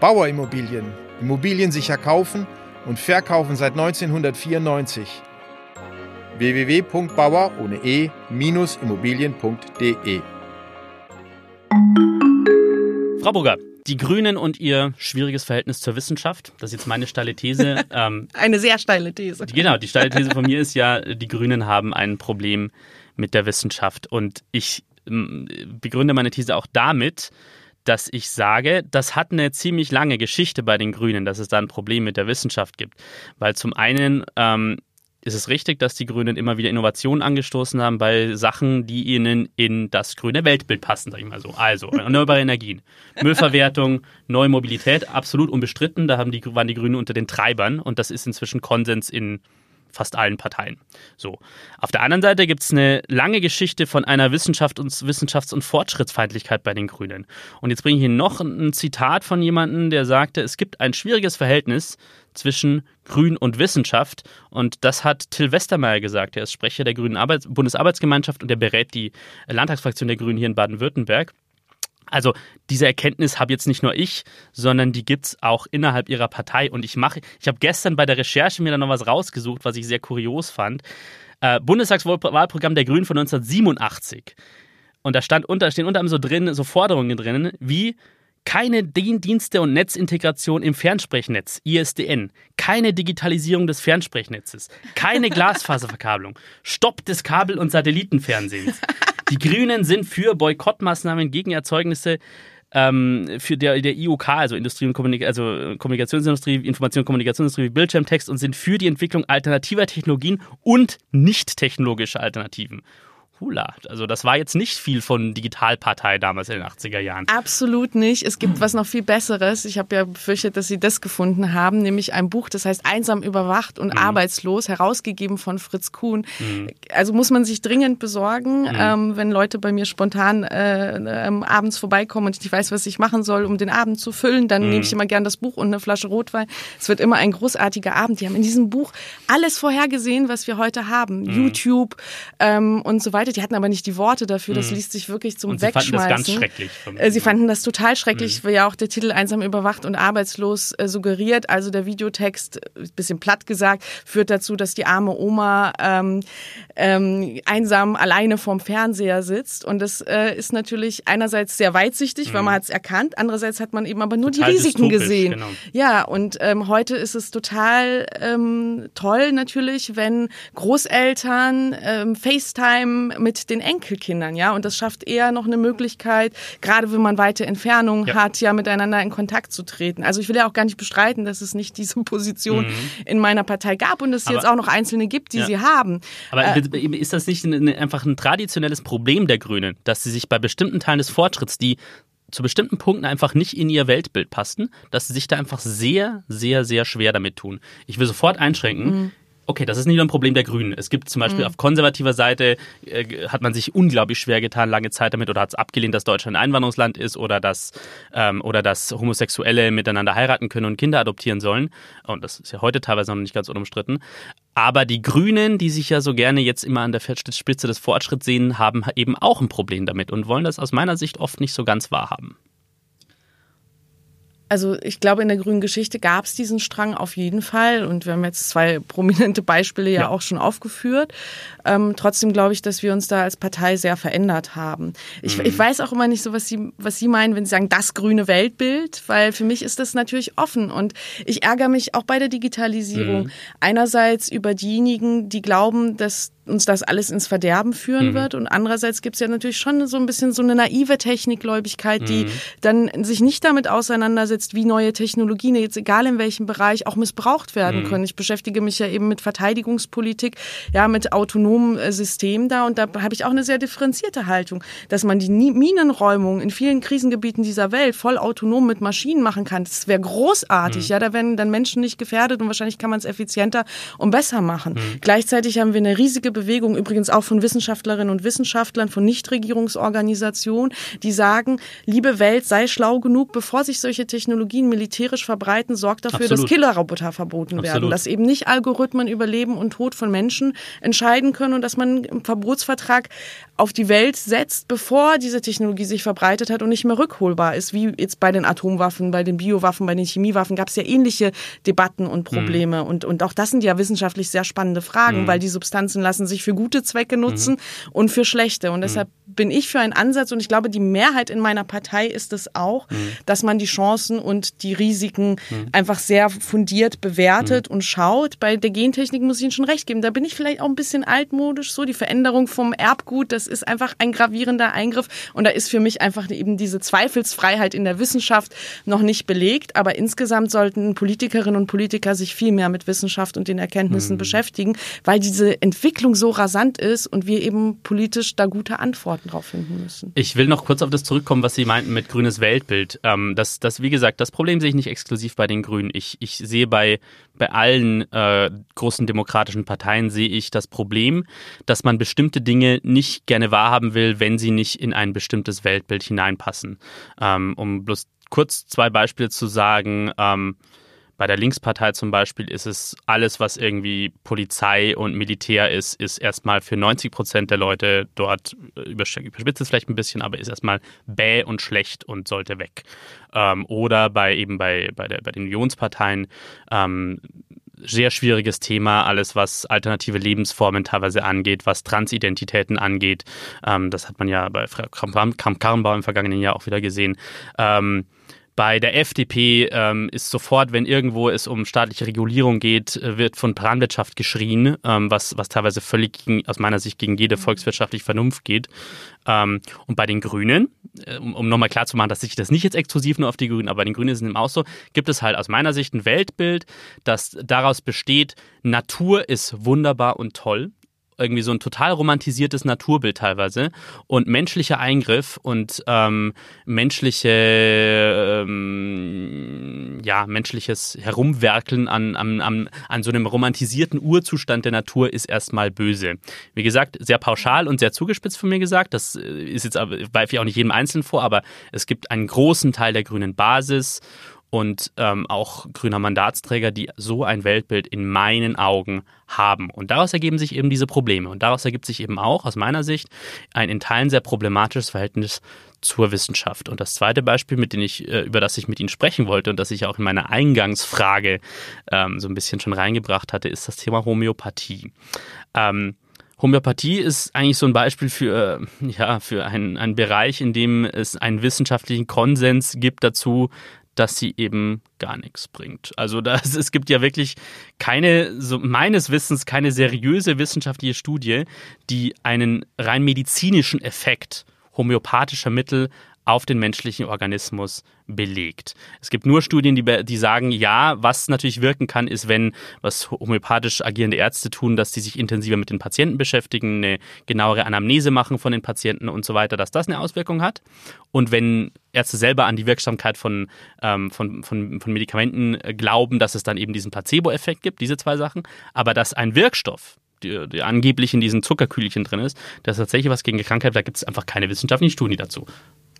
Bauer Immobilien. Immobilien sicher kaufen und verkaufen seit 1994. www.bauer ohne e-immobilien.de Frau Burger, Die Grünen und ihr schwieriges Verhältnis zur Wissenschaft, das ist jetzt meine steile These. [LAUGHS] ähm, Eine sehr steile These. Genau, die steile These von mir ist ja, die Grünen haben ein Problem mit der Wissenschaft. Und ich begründe meine These auch damit, dass ich sage, das hat eine ziemlich lange Geschichte bei den Grünen, dass es da ein Problem mit der Wissenschaft gibt. Weil zum einen ähm, ist es richtig, dass die Grünen immer wieder Innovationen angestoßen haben bei Sachen, die ihnen in das grüne Weltbild passen, sag ich mal so. Also [LAUGHS] erneuerbare Energien, Müllverwertung, neue Mobilität, absolut unbestritten. Da haben die, waren die Grünen unter den Treibern und das ist inzwischen Konsens in fast allen Parteien. So. Auf der anderen Seite gibt es eine lange Geschichte von einer Wissenschaft und, Wissenschafts- und Fortschrittsfeindlichkeit bei den Grünen. Und jetzt bringe ich hier noch ein Zitat von jemandem, der sagte, es gibt ein schwieriges Verhältnis zwischen Grün und Wissenschaft. Und das hat Till Westermeier gesagt. Er ist Sprecher der Grünen Arbeits Bundesarbeitsgemeinschaft und er berät die Landtagsfraktion der Grünen hier in Baden-Württemberg. Also diese Erkenntnis habe jetzt nicht nur ich, sondern die gibt es auch innerhalb ihrer Partei. Und ich mache, ich habe gestern bei der Recherche mir da noch was rausgesucht, was ich sehr kurios fand. Äh, Bundestagswahlprogramm der Grünen von 1987. Und da stand unter, stehen unter anderem so drin, so Forderungen drin, wie keine Dienste- und Netzintegration im Fernsprechnetz, ISDN, keine Digitalisierung des Fernsprechnnetzes, keine Glasfaserverkabelung, Stopp des Kabel- und Satellitenfernsehens. Die Grünen sind für Boykottmaßnahmen gegen Erzeugnisse ähm, für der, der IOK, also Industrie und Kommunik also Kommunikationsindustrie, Information und Kommunikationsindustrie, Bildschirmtext und sind für die Entwicklung alternativer Technologien und nicht technologischer Alternativen. Hula. Also das war jetzt nicht viel von Digitalpartei damals in den 80er Jahren. Absolut nicht. Es gibt was noch viel Besseres. Ich habe ja befürchtet, dass Sie das gefunden haben, nämlich ein Buch, das heißt Einsam überwacht und mhm. arbeitslos, herausgegeben von Fritz Kuhn. Mhm. Also muss man sich dringend besorgen, mhm. ähm, wenn Leute bei mir spontan äh, ähm, abends vorbeikommen und ich nicht weiß, was ich machen soll, um den Abend zu füllen, dann nehme ich immer gern das Buch und eine Flasche Rotwein. Es wird immer ein großartiger Abend. Die haben in diesem Buch alles vorhergesehen, was wir heute haben. YouTube ähm, und so weiter begleitet. Die hatten aber nicht die Worte dafür. Das mhm. liest sich wirklich zum und Wegschmeißen. Sie fanden das ganz schrecklich. Äh, sie fanden das total schrecklich, mhm. weil ja auch der Titel einsam überwacht und arbeitslos äh, suggeriert. Also der Videotext, äh, bisschen platt gesagt, führt dazu, dass die arme Oma ähm, ähm, einsam alleine vorm Fernseher sitzt. Und das äh, ist natürlich einerseits sehr weitsichtig, mhm. weil man hat es erkannt. Andererseits hat man eben aber nur total die Risiken gesehen. Genau. Ja, und ähm, heute ist es total ähm, toll natürlich, wenn Großeltern ähm, FaceTime mit den Enkelkindern, ja. Und das schafft eher noch eine Möglichkeit, gerade wenn man weite Entfernungen ja. hat, ja miteinander in Kontakt zu treten. Also ich will ja auch gar nicht bestreiten, dass es nicht diese Position mhm. in meiner Partei gab und es jetzt auch noch Einzelne gibt, die ja. sie haben. Aber äh, ist das nicht ein, einfach ein traditionelles Problem der Grünen, dass sie sich bei bestimmten Teilen des Fortschritts, die zu bestimmten Punkten einfach nicht in ihr Weltbild passten, dass sie sich da einfach sehr, sehr, sehr schwer damit tun. Ich will sofort einschränken. Mhm okay, das ist nicht nur ein Problem der Grünen. Es gibt zum Beispiel mhm. auf konservativer Seite, äh, hat man sich unglaublich schwer getan, lange Zeit damit, oder hat es abgelehnt, dass Deutschland ein Einwanderungsland ist oder dass, ähm, oder dass Homosexuelle miteinander heiraten können und Kinder adoptieren sollen. Und das ist ja heute teilweise noch nicht ganz unumstritten. Aber die Grünen, die sich ja so gerne jetzt immer an der Spitze des Fortschritts sehen, haben eben auch ein Problem damit und wollen das aus meiner Sicht oft nicht so ganz wahrhaben. Also ich glaube, in der grünen Geschichte gab es diesen Strang auf jeden Fall und wir haben jetzt zwei [LAUGHS] prominente Beispiele ja, ja. auch schon aufgeführt. Ähm, trotzdem glaube ich, dass wir uns da als Partei sehr verändert haben. Ich, mhm. ich weiß auch immer nicht so, was Sie, was Sie meinen, wenn Sie sagen, das grüne Weltbild, weil für mich ist das natürlich offen und ich ärgere mich auch bei der Digitalisierung. Mhm. Einerseits über diejenigen, die glauben, dass uns das alles ins Verderben führen mhm. wird. Und andererseits gibt es ja natürlich schon so ein bisschen so eine naive Technikgläubigkeit, die mhm. dann sich nicht damit auseinandersetzt, wie neue Technologien, jetzt egal in welchem Bereich, auch missbraucht werden mhm. können. Ich beschäftige mich ja eben mit Verteidigungspolitik, ja, mit autonomen äh, Systemen da. Und da habe ich auch eine sehr differenzierte Haltung, dass man die Minenräumung in vielen Krisengebieten dieser Welt voll autonom mit Maschinen machen kann. Das wäre großartig. Mhm. Ja, da werden dann Menschen nicht gefährdet und wahrscheinlich kann man es effizienter und besser machen. Mhm. Gleichzeitig haben wir eine riesige Bewegung, übrigens auch von Wissenschaftlerinnen und Wissenschaftlern, von Nichtregierungsorganisationen, die sagen, liebe Welt, sei schlau genug, bevor sich solche Technologien militärisch verbreiten, sorgt dafür, Absolut. dass Killerroboter verboten Absolut. werden, dass eben nicht Algorithmen über Leben und Tod von Menschen entscheiden können und dass man einen Verbotsvertrag auf die Welt setzt, bevor diese Technologie sich verbreitet hat und nicht mehr rückholbar ist, wie jetzt bei den Atomwaffen, bei den Biowaffen, bei den Chemiewaffen gab es ja ähnliche Debatten und Probleme. Mhm. Und, und auch das sind ja wissenschaftlich sehr spannende Fragen, mhm. weil die Substanzen lassen sich für gute Zwecke nutzen mhm. und für schlechte. Und deshalb mhm. Bin ich für einen Ansatz und ich glaube, die Mehrheit in meiner Partei ist es auch, mhm. dass man die Chancen und die Risiken mhm. einfach sehr fundiert bewertet mhm. und schaut. Bei der Gentechnik muss ich Ihnen schon recht geben. Da bin ich vielleicht auch ein bisschen altmodisch so. Die Veränderung vom Erbgut, das ist einfach ein gravierender Eingriff. Und da ist für mich einfach eben diese Zweifelsfreiheit in der Wissenschaft noch nicht belegt. Aber insgesamt sollten Politikerinnen und Politiker sich viel mehr mit Wissenschaft und den Erkenntnissen mhm. beschäftigen, weil diese Entwicklung so rasant ist und wir eben politisch da gute Antworten drauf finden müssen. Ich will noch kurz auf das zurückkommen, was Sie meinten mit grünes Weltbild. Ähm, das, das, wie gesagt, das Problem sehe ich nicht exklusiv bei den Grünen. Ich, ich sehe bei, bei allen äh, großen demokratischen Parteien sehe ich das Problem, dass man bestimmte Dinge nicht gerne wahrhaben will, wenn sie nicht in ein bestimmtes Weltbild hineinpassen. Ähm, um bloß kurz zwei Beispiele zu sagen. Ähm, bei der Linkspartei zum Beispiel ist es alles, was irgendwie Polizei und Militär ist, ist erstmal für 90 Prozent der Leute dort, äh, überspitzt es vielleicht ein bisschen, aber ist erstmal bäh und schlecht und sollte weg. Ähm, oder bei eben bei, bei, der, bei den Unionsparteien ähm, sehr schwieriges Thema, alles was alternative Lebensformen teilweise angeht, was Transidentitäten angeht. Ähm, das hat man ja bei Kramp-Karrenbau im vergangenen Jahr auch wieder gesehen. Ähm, bei der FDP ähm, ist sofort, wenn irgendwo es um staatliche Regulierung geht, äh, wird von Planwirtschaft geschrien, ähm, was, was teilweise völlig gegen, aus meiner Sicht gegen jede volkswirtschaftliche Vernunft geht. Ähm, und bei den Grünen, äh, um, um nochmal klarzumachen, dass sich das nicht jetzt exklusiv nur auf die Grünen, aber bei den Grünen ist es eben auch so, gibt es halt aus meiner Sicht ein Weltbild, das daraus besteht, Natur ist wunderbar und toll irgendwie so ein total romantisiertes Naturbild teilweise und menschlicher Eingriff und ähm, menschliche ähm, ja menschliches Herumwerkeln an, an, an, an so einem romantisierten Urzustand der Natur ist erstmal böse. Wie gesagt, sehr pauschal und sehr zugespitzt von mir gesagt. Das äh, ist jetzt aber weife ich auch nicht jedem Einzelnen vor, aber es gibt einen großen Teil der grünen Basis und ähm, auch grüner Mandatsträger, die so ein Weltbild in meinen Augen haben. Und daraus ergeben sich eben diese Probleme. Und daraus ergibt sich eben auch aus meiner Sicht ein in Teilen sehr problematisches Verhältnis zur Wissenschaft. Und das zweite Beispiel, mit dem ich, äh, über das ich mit Ihnen sprechen wollte und das ich auch in meiner Eingangsfrage ähm, so ein bisschen schon reingebracht hatte, ist das Thema Homöopathie. Ähm, Homöopathie ist eigentlich so ein Beispiel für, äh, ja, für einen, einen Bereich, in dem es einen wissenschaftlichen Konsens gibt dazu, dass sie eben gar nichts bringt. Also das, [LAUGHS] es gibt ja wirklich keine, so meines Wissens, keine seriöse wissenschaftliche Studie, die einen rein medizinischen Effekt homöopathischer Mittel auf den menschlichen Organismus belegt. Es gibt nur Studien, die, die sagen, ja, was natürlich wirken kann, ist, wenn, was homöopathisch agierende Ärzte tun, dass sie sich intensiver mit den Patienten beschäftigen, eine genauere Anamnese machen von den Patienten und so weiter, dass das eine Auswirkung hat. Und wenn Ärzte selber an die Wirksamkeit von, ähm, von, von, von Medikamenten glauben, dass es dann eben diesen Placebo-Effekt gibt, diese zwei Sachen, aber dass ein Wirkstoff, die, die, angeblich in diesen Zuckerkühlchen drin ist, dass tatsächlich was gegen die Krankheit, da gibt es einfach keine wissenschaftlichen Studien dazu.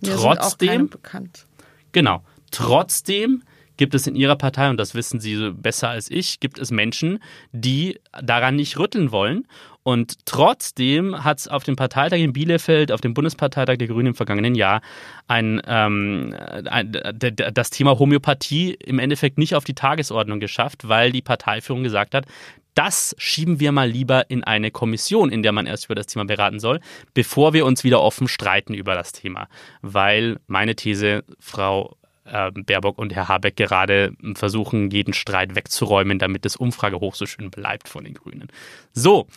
Mir trotzdem, bekannt. Genau. Trotzdem gibt es in ihrer Partei, und das wissen Sie besser als ich, gibt es Menschen, die daran nicht rütteln wollen. Und trotzdem hat es auf dem Parteitag in Bielefeld, auf dem Bundesparteitag der Grünen im vergangenen Jahr, ein, ähm, ein, das Thema Homöopathie im Endeffekt nicht auf die Tagesordnung geschafft, weil die Parteiführung gesagt hat, das schieben wir mal lieber in eine Kommission, in der man erst über das Thema beraten soll, bevor wir uns wieder offen streiten über das Thema. Weil meine These, Frau äh, Baerbock und Herr Habeck gerade versuchen, jeden Streit wegzuräumen, damit das Umfragehoch so schön bleibt von den Grünen. So,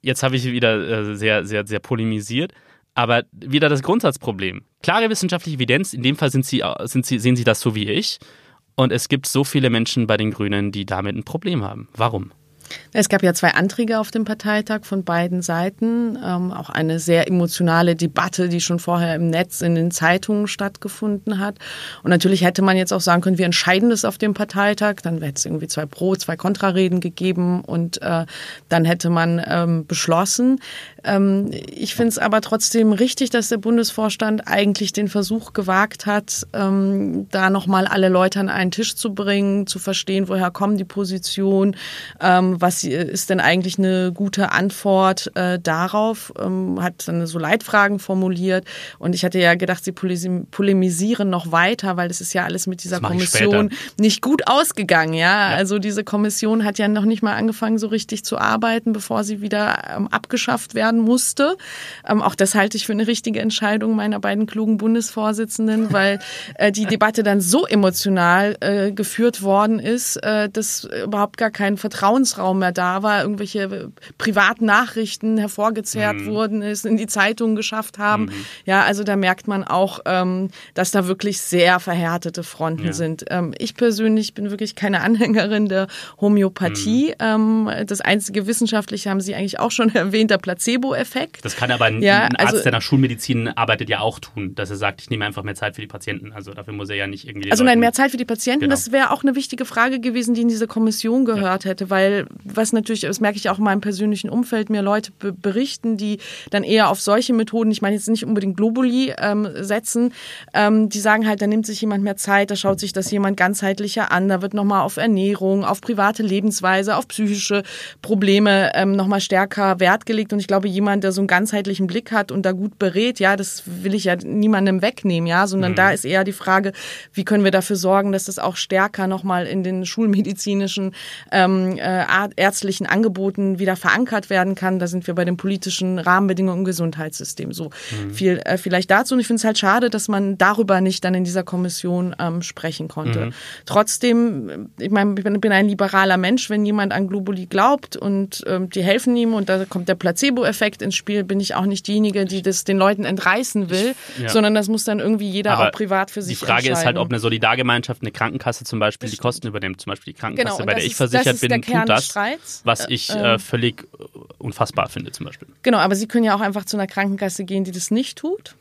jetzt habe ich wieder äh, sehr, sehr, sehr polemisiert. Aber wieder das Grundsatzproblem. Klare wissenschaftliche Evidenz, in dem Fall sind Sie, sind Sie, sehen Sie das so wie ich. Und es gibt so viele Menschen bei den Grünen, die damit ein Problem haben. Warum? Es gab ja zwei Anträge auf dem Parteitag von beiden Seiten. Ähm, auch eine sehr emotionale Debatte, die schon vorher im Netz in den Zeitungen stattgefunden hat. Und natürlich hätte man jetzt auch sagen können, wir entscheiden das auf dem Parteitag. Dann hätte es irgendwie zwei Pro-, zwei Kontrareden gegeben und äh, dann hätte man ähm, beschlossen. Ähm, ich finde es aber trotzdem richtig, dass der Bundesvorstand eigentlich den Versuch gewagt hat, ähm, da nochmal alle Leute an einen Tisch zu bringen, zu verstehen, woher kommen die Positionen, ähm, was ist denn eigentlich eine gute Antwort äh, darauf, ähm, hat dann so Leitfragen formuliert und ich hatte ja gedacht, sie polemisieren noch weiter, weil das ist ja alles mit dieser Kommission nicht gut ausgegangen, ja? ja? Also diese Kommission hat ja noch nicht mal angefangen, so richtig zu arbeiten, bevor sie wieder ähm, abgeschafft werden musste. Ähm, auch das halte ich für eine richtige Entscheidung meiner beiden klugen Bundesvorsitzenden, [LAUGHS] weil äh, die Debatte dann so emotional äh, geführt worden ist, äh, dass überhaupt gar kein Vertrauensraum mehr da war, irgendwelche privaten Nachrichten hervorgezerrt mhm. wurden, es in die Zeitungen geschafft haben. Mhm. Ja, also da merkt man auch, ähm, dass da wirklich sehr verhärtete Fronten ja. sind. Ähm, ich persönlich bin wirklich keine Anhängerin der Homöopathie. Mhm. Ähm, das einzige wissenschaftliche haben Sie eigentlich auch schon [LAUGHS] erwähnt, der Placebo-Effekt. Das kann aber ein, ja, ein Arzt, also, der nach Schulmedizin arbeitet, ja auch tun, dass er sagt, ich nehme einfach mehr Zeit für die Patienten. Also dafür muss er ja nicht irgendwie. Also nein, mehr Zeit für die Patienten, genau. das wäre auch eine wichtige Frage gewesen, die in diese Kommission gehört ja. hätte, weil was natürlich, das merke ich auch in meinem persönlichen Umfeld, mir Leute berichten, die dann eher auf solche Methoden, ich meine jetzt nicht unbedingt Globuli ähm, setzen, ähm, die sagen halt, da nimmt sich jemand mehr Zeit, da schaut sich das jemand ganzheitlicher an, da wird nochmal auf Ernährung, auf private Lebensweise, auf psychische Probleme ähm, nochmal stärker Wert gelegt und ich glaube, jemand, der so einen ganzheitlichen Blick hat und da gut berät, ja, das will ich ja niemandem wegnehmen, ja, sondern mhm. da ist eher die Frage, wie können wir dafür sorgen, dass das auch stärker nochmal in den schulmedizinischen ähm, äh, ärztlichen Angeboten wieder verankert werden kann. Da sind wir bei den politischen Rahmenbedingungen im Gesundheitssystem so mhm. viel äh, vielleicht dazu. Und ich finde es halt schade, dass man darüber nicht dann in dieser Kommission ähm, sprechen konnte. Mhm. Trotzdem, ich meine, ich bin ein liberaler Mensch, wenn jemand an Globuli glaubt und ähm, die helfen ihm und da kommt der Placebo-Effekt ins Spiel, bin ich auch nicht diejenige, die das den Leuten entreißen will, ja. sondern das muss dann irgendwie jeder Aber auch privat für sich Die Frage ist halt, ob eine Solidargemeinschaft, eine Krankenkasse zum Beispiel die Kosten übernimmt. Zum Beispiel die Krankenkasse, genau, bei der ich versichert bin, tut das, was ich äh, ähm, völlig unfassbar finde zum Beispiel. Genau, aber Sie können ja auch einfach zu einer Krankenkasse gehen, die das nicht tut.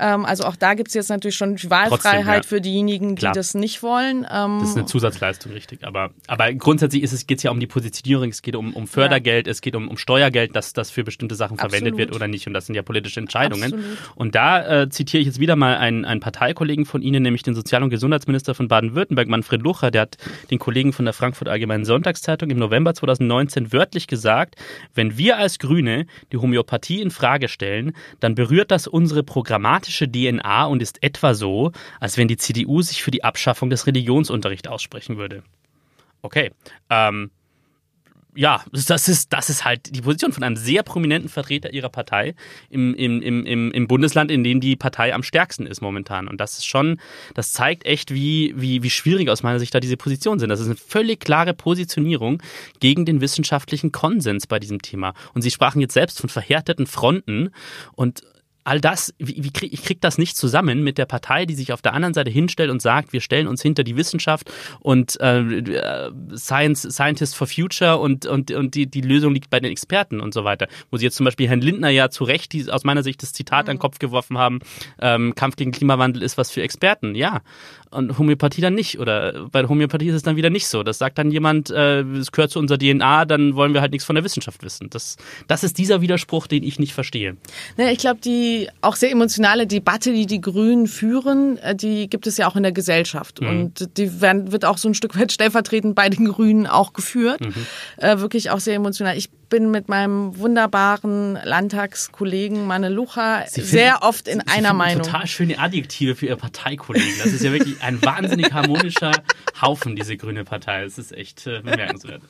Ähm, also auch da gibt es jetzt natürlich schon Wahlfreiheit Trotzdem, ja. für diejenigen, die Klar. das nicht wollen. Ähm, das ist eine Zusatzleistung, richtig. Aber, aber grundsätzlich geht es ja um die Positionierung, es geht um, um Fördergeld, ja. es geht um, um Steuergeld, dass das für bestimmte Sachen Absolut. verwendet wird oder nicht. Und das sind ja politische Entscheidungen. Absolut. Und da äh, zitiere ich jetzt wieder mal einen, einen Parteikollegen von Ihnen, nämlich den Sozial- und Gesundheitsminister von Baden-Württemberg, Manfred Lucher, der hat den Kollegen von der Frankfurt Allgemeinen Sonntagszeitung im November 2019 wörtlich gesagt, wenn wir als Grüne die Homöopathie in Frage stellen, dann berührt das unsere programmatische DNA und ist etwa so, als wenn die CDU sich für die Abschaffung des Religionsunterrichts aussprechen würde. Okay. Ähm, ja, das ist, das ist halt die Position von einem sehr prominenten Vertreter ihrer Partei im, im, im, im Bundesland, in dem die Partei am stärksten ist momentan. Und das ist schon, das zeigt echt, wie, wie, wie schwierig aus meiner Sicht da diese Positionen sind. Das ist eine völlig klare Positionierung gegen den wissenschaftlichen Konsens bei diesem Thema. Und Sie sprachen jetzt selbst von verhärteten Fronten und all das, wie, wie krieg, ich kriege das nicht zusammen mit der Partei, die sich auf der anderen Seite hinstellt und sagt, wir stellen uns hinter die Wissenschaft und äh, Science, Scientists for Future und, und, und die, die Lösung liegt bei den Experten und so weiter. Wo sie jetzt zum Beispiel Herrn Lindner ja zu Recht die, aus meiner Sicht das Zitat mhm. an den Kopf geworfen haben, ähm, Kampf gegen Klimawandel ist was für Experten. Ja, und Homöopathie dann nicht. Oder bei der Homöopathie ist es dann wieder nicht so. Das sagt dann jemand, äh, es gehört zu unserer DNA, dann wollen wir halt nichts von der Wissenschaft wissen. Das, das ist dieser Widerspruch, den ich nicht verstehe. Ja, ich glaube, die auch sehr emotionale Debatte, die die Grünen führen, äh, die gibt es ja auch in der Gesellschaft. Mhm. Und die werden, wird auch so ein Stück weit stellvertretend bei den Grünen auch geführt. Mhm. Äh, wirklich auch sehr emotional. Ich bin mit meinem wunderbaren Landtagskollegen Manne Lucha sehr oft in Sie einer Meinung. Total schöne Adjektive für Ihr Parteikollegen. Das ist ja wirklich ein wahnsinnig harmonischer Haufen, diese grüne Partei. Das ist echt äh, bemerkenswert.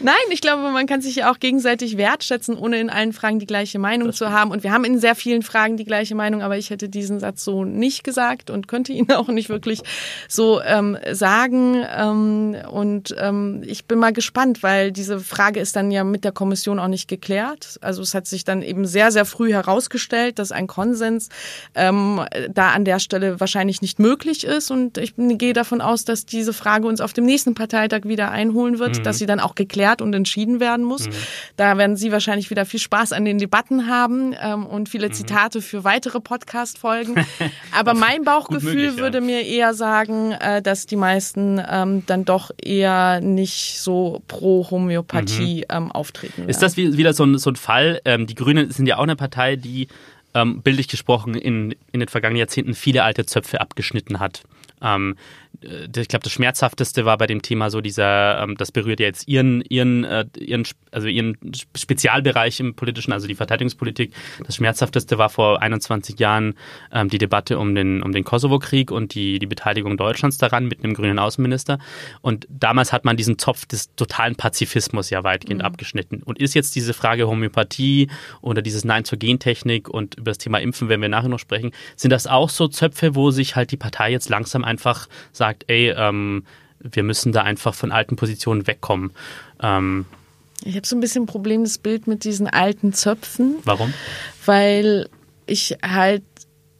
Nein, ich glaube, man kann sich ja auch gegenseitig wertschätzen, ohne in allen Fragen die gleiche Meinung zu haben. Und wir haben in sehr vielen Fragen die gleiche Meinung, aber ich hätte diesen Satz so nicht gesagt und könnte ihn auch nicht wirklich so ähm, sagen. Ähm, und ähm, ich bin mal gespannt, weil diese Frage ist dann ja mit der Kommission auch nicht geklärt. Also es hat sich dann eben sehr, sehr früh herausgestellt, dass ein Konsens ähm, da an der Stelle wahrscheinlich nicht möglich ist. Und ich gehe davon aus, dass diese Frage uns auf dem nächsten Parteitag wieder einholen wird, mhm. dass sie dann auch geklärt und entschieden werden muss. Mhm. Da werden Sie wahrscheinlich wieder viel Spaß an den Debatten haben ähm, und viele mhm. Zitate für weitere Podcast-Folgen. [LAUGHS] Aber mein Bauchgefühl möglich, würde ja. mir eher sagen, äh, dass die meisten ähm, dann doch eher nicht so pro Homöopathie mhm. ähm, auftreten. Ist das wieder so ein, so ein Fall? Ähm, die Grünen sind ja auch eine Partei, die ähm, bildlich gesprochen in, in den vergangenen Jahrzehnten viele alte Zöpfe abgeschnitten hat. Ähm, äh, ich glaube, das Schmerzhafteste war bei dem Thema so dieser, ähm, das berührt ja jetzt ihren, ihren, äh, ihren, also ihren Spezialbereich im politischen, also die Verteidigungspolitik. Das Schmerzhafteste war vor 21 Jahren ähm, die Debatte um den, um den Kosovo-Krieg und die, die Beteiligung Deutschlands daran mit einem grünen Außenminister. Und damals hat man diesen Zopf des totalen Pazifismus ja weitgehend mhm. abgeschnitten. Und ist jetzt diese Frage Homöopathie oder dieses Nein zur Gentechnik und über das Thema Impfen, wenn wir nachher noch sprechen, sind das auch so Zöpfe, wo sich halt die Partei jetzt langsam einfach sagt, sagt, ey, ähm, wir müssen da einfach von alten Positionen wegkommen. Ähm, ich habe so ein bisschen ein Problem, das Bild mit diesen alten Zöpfen. Warum? Weil ich halt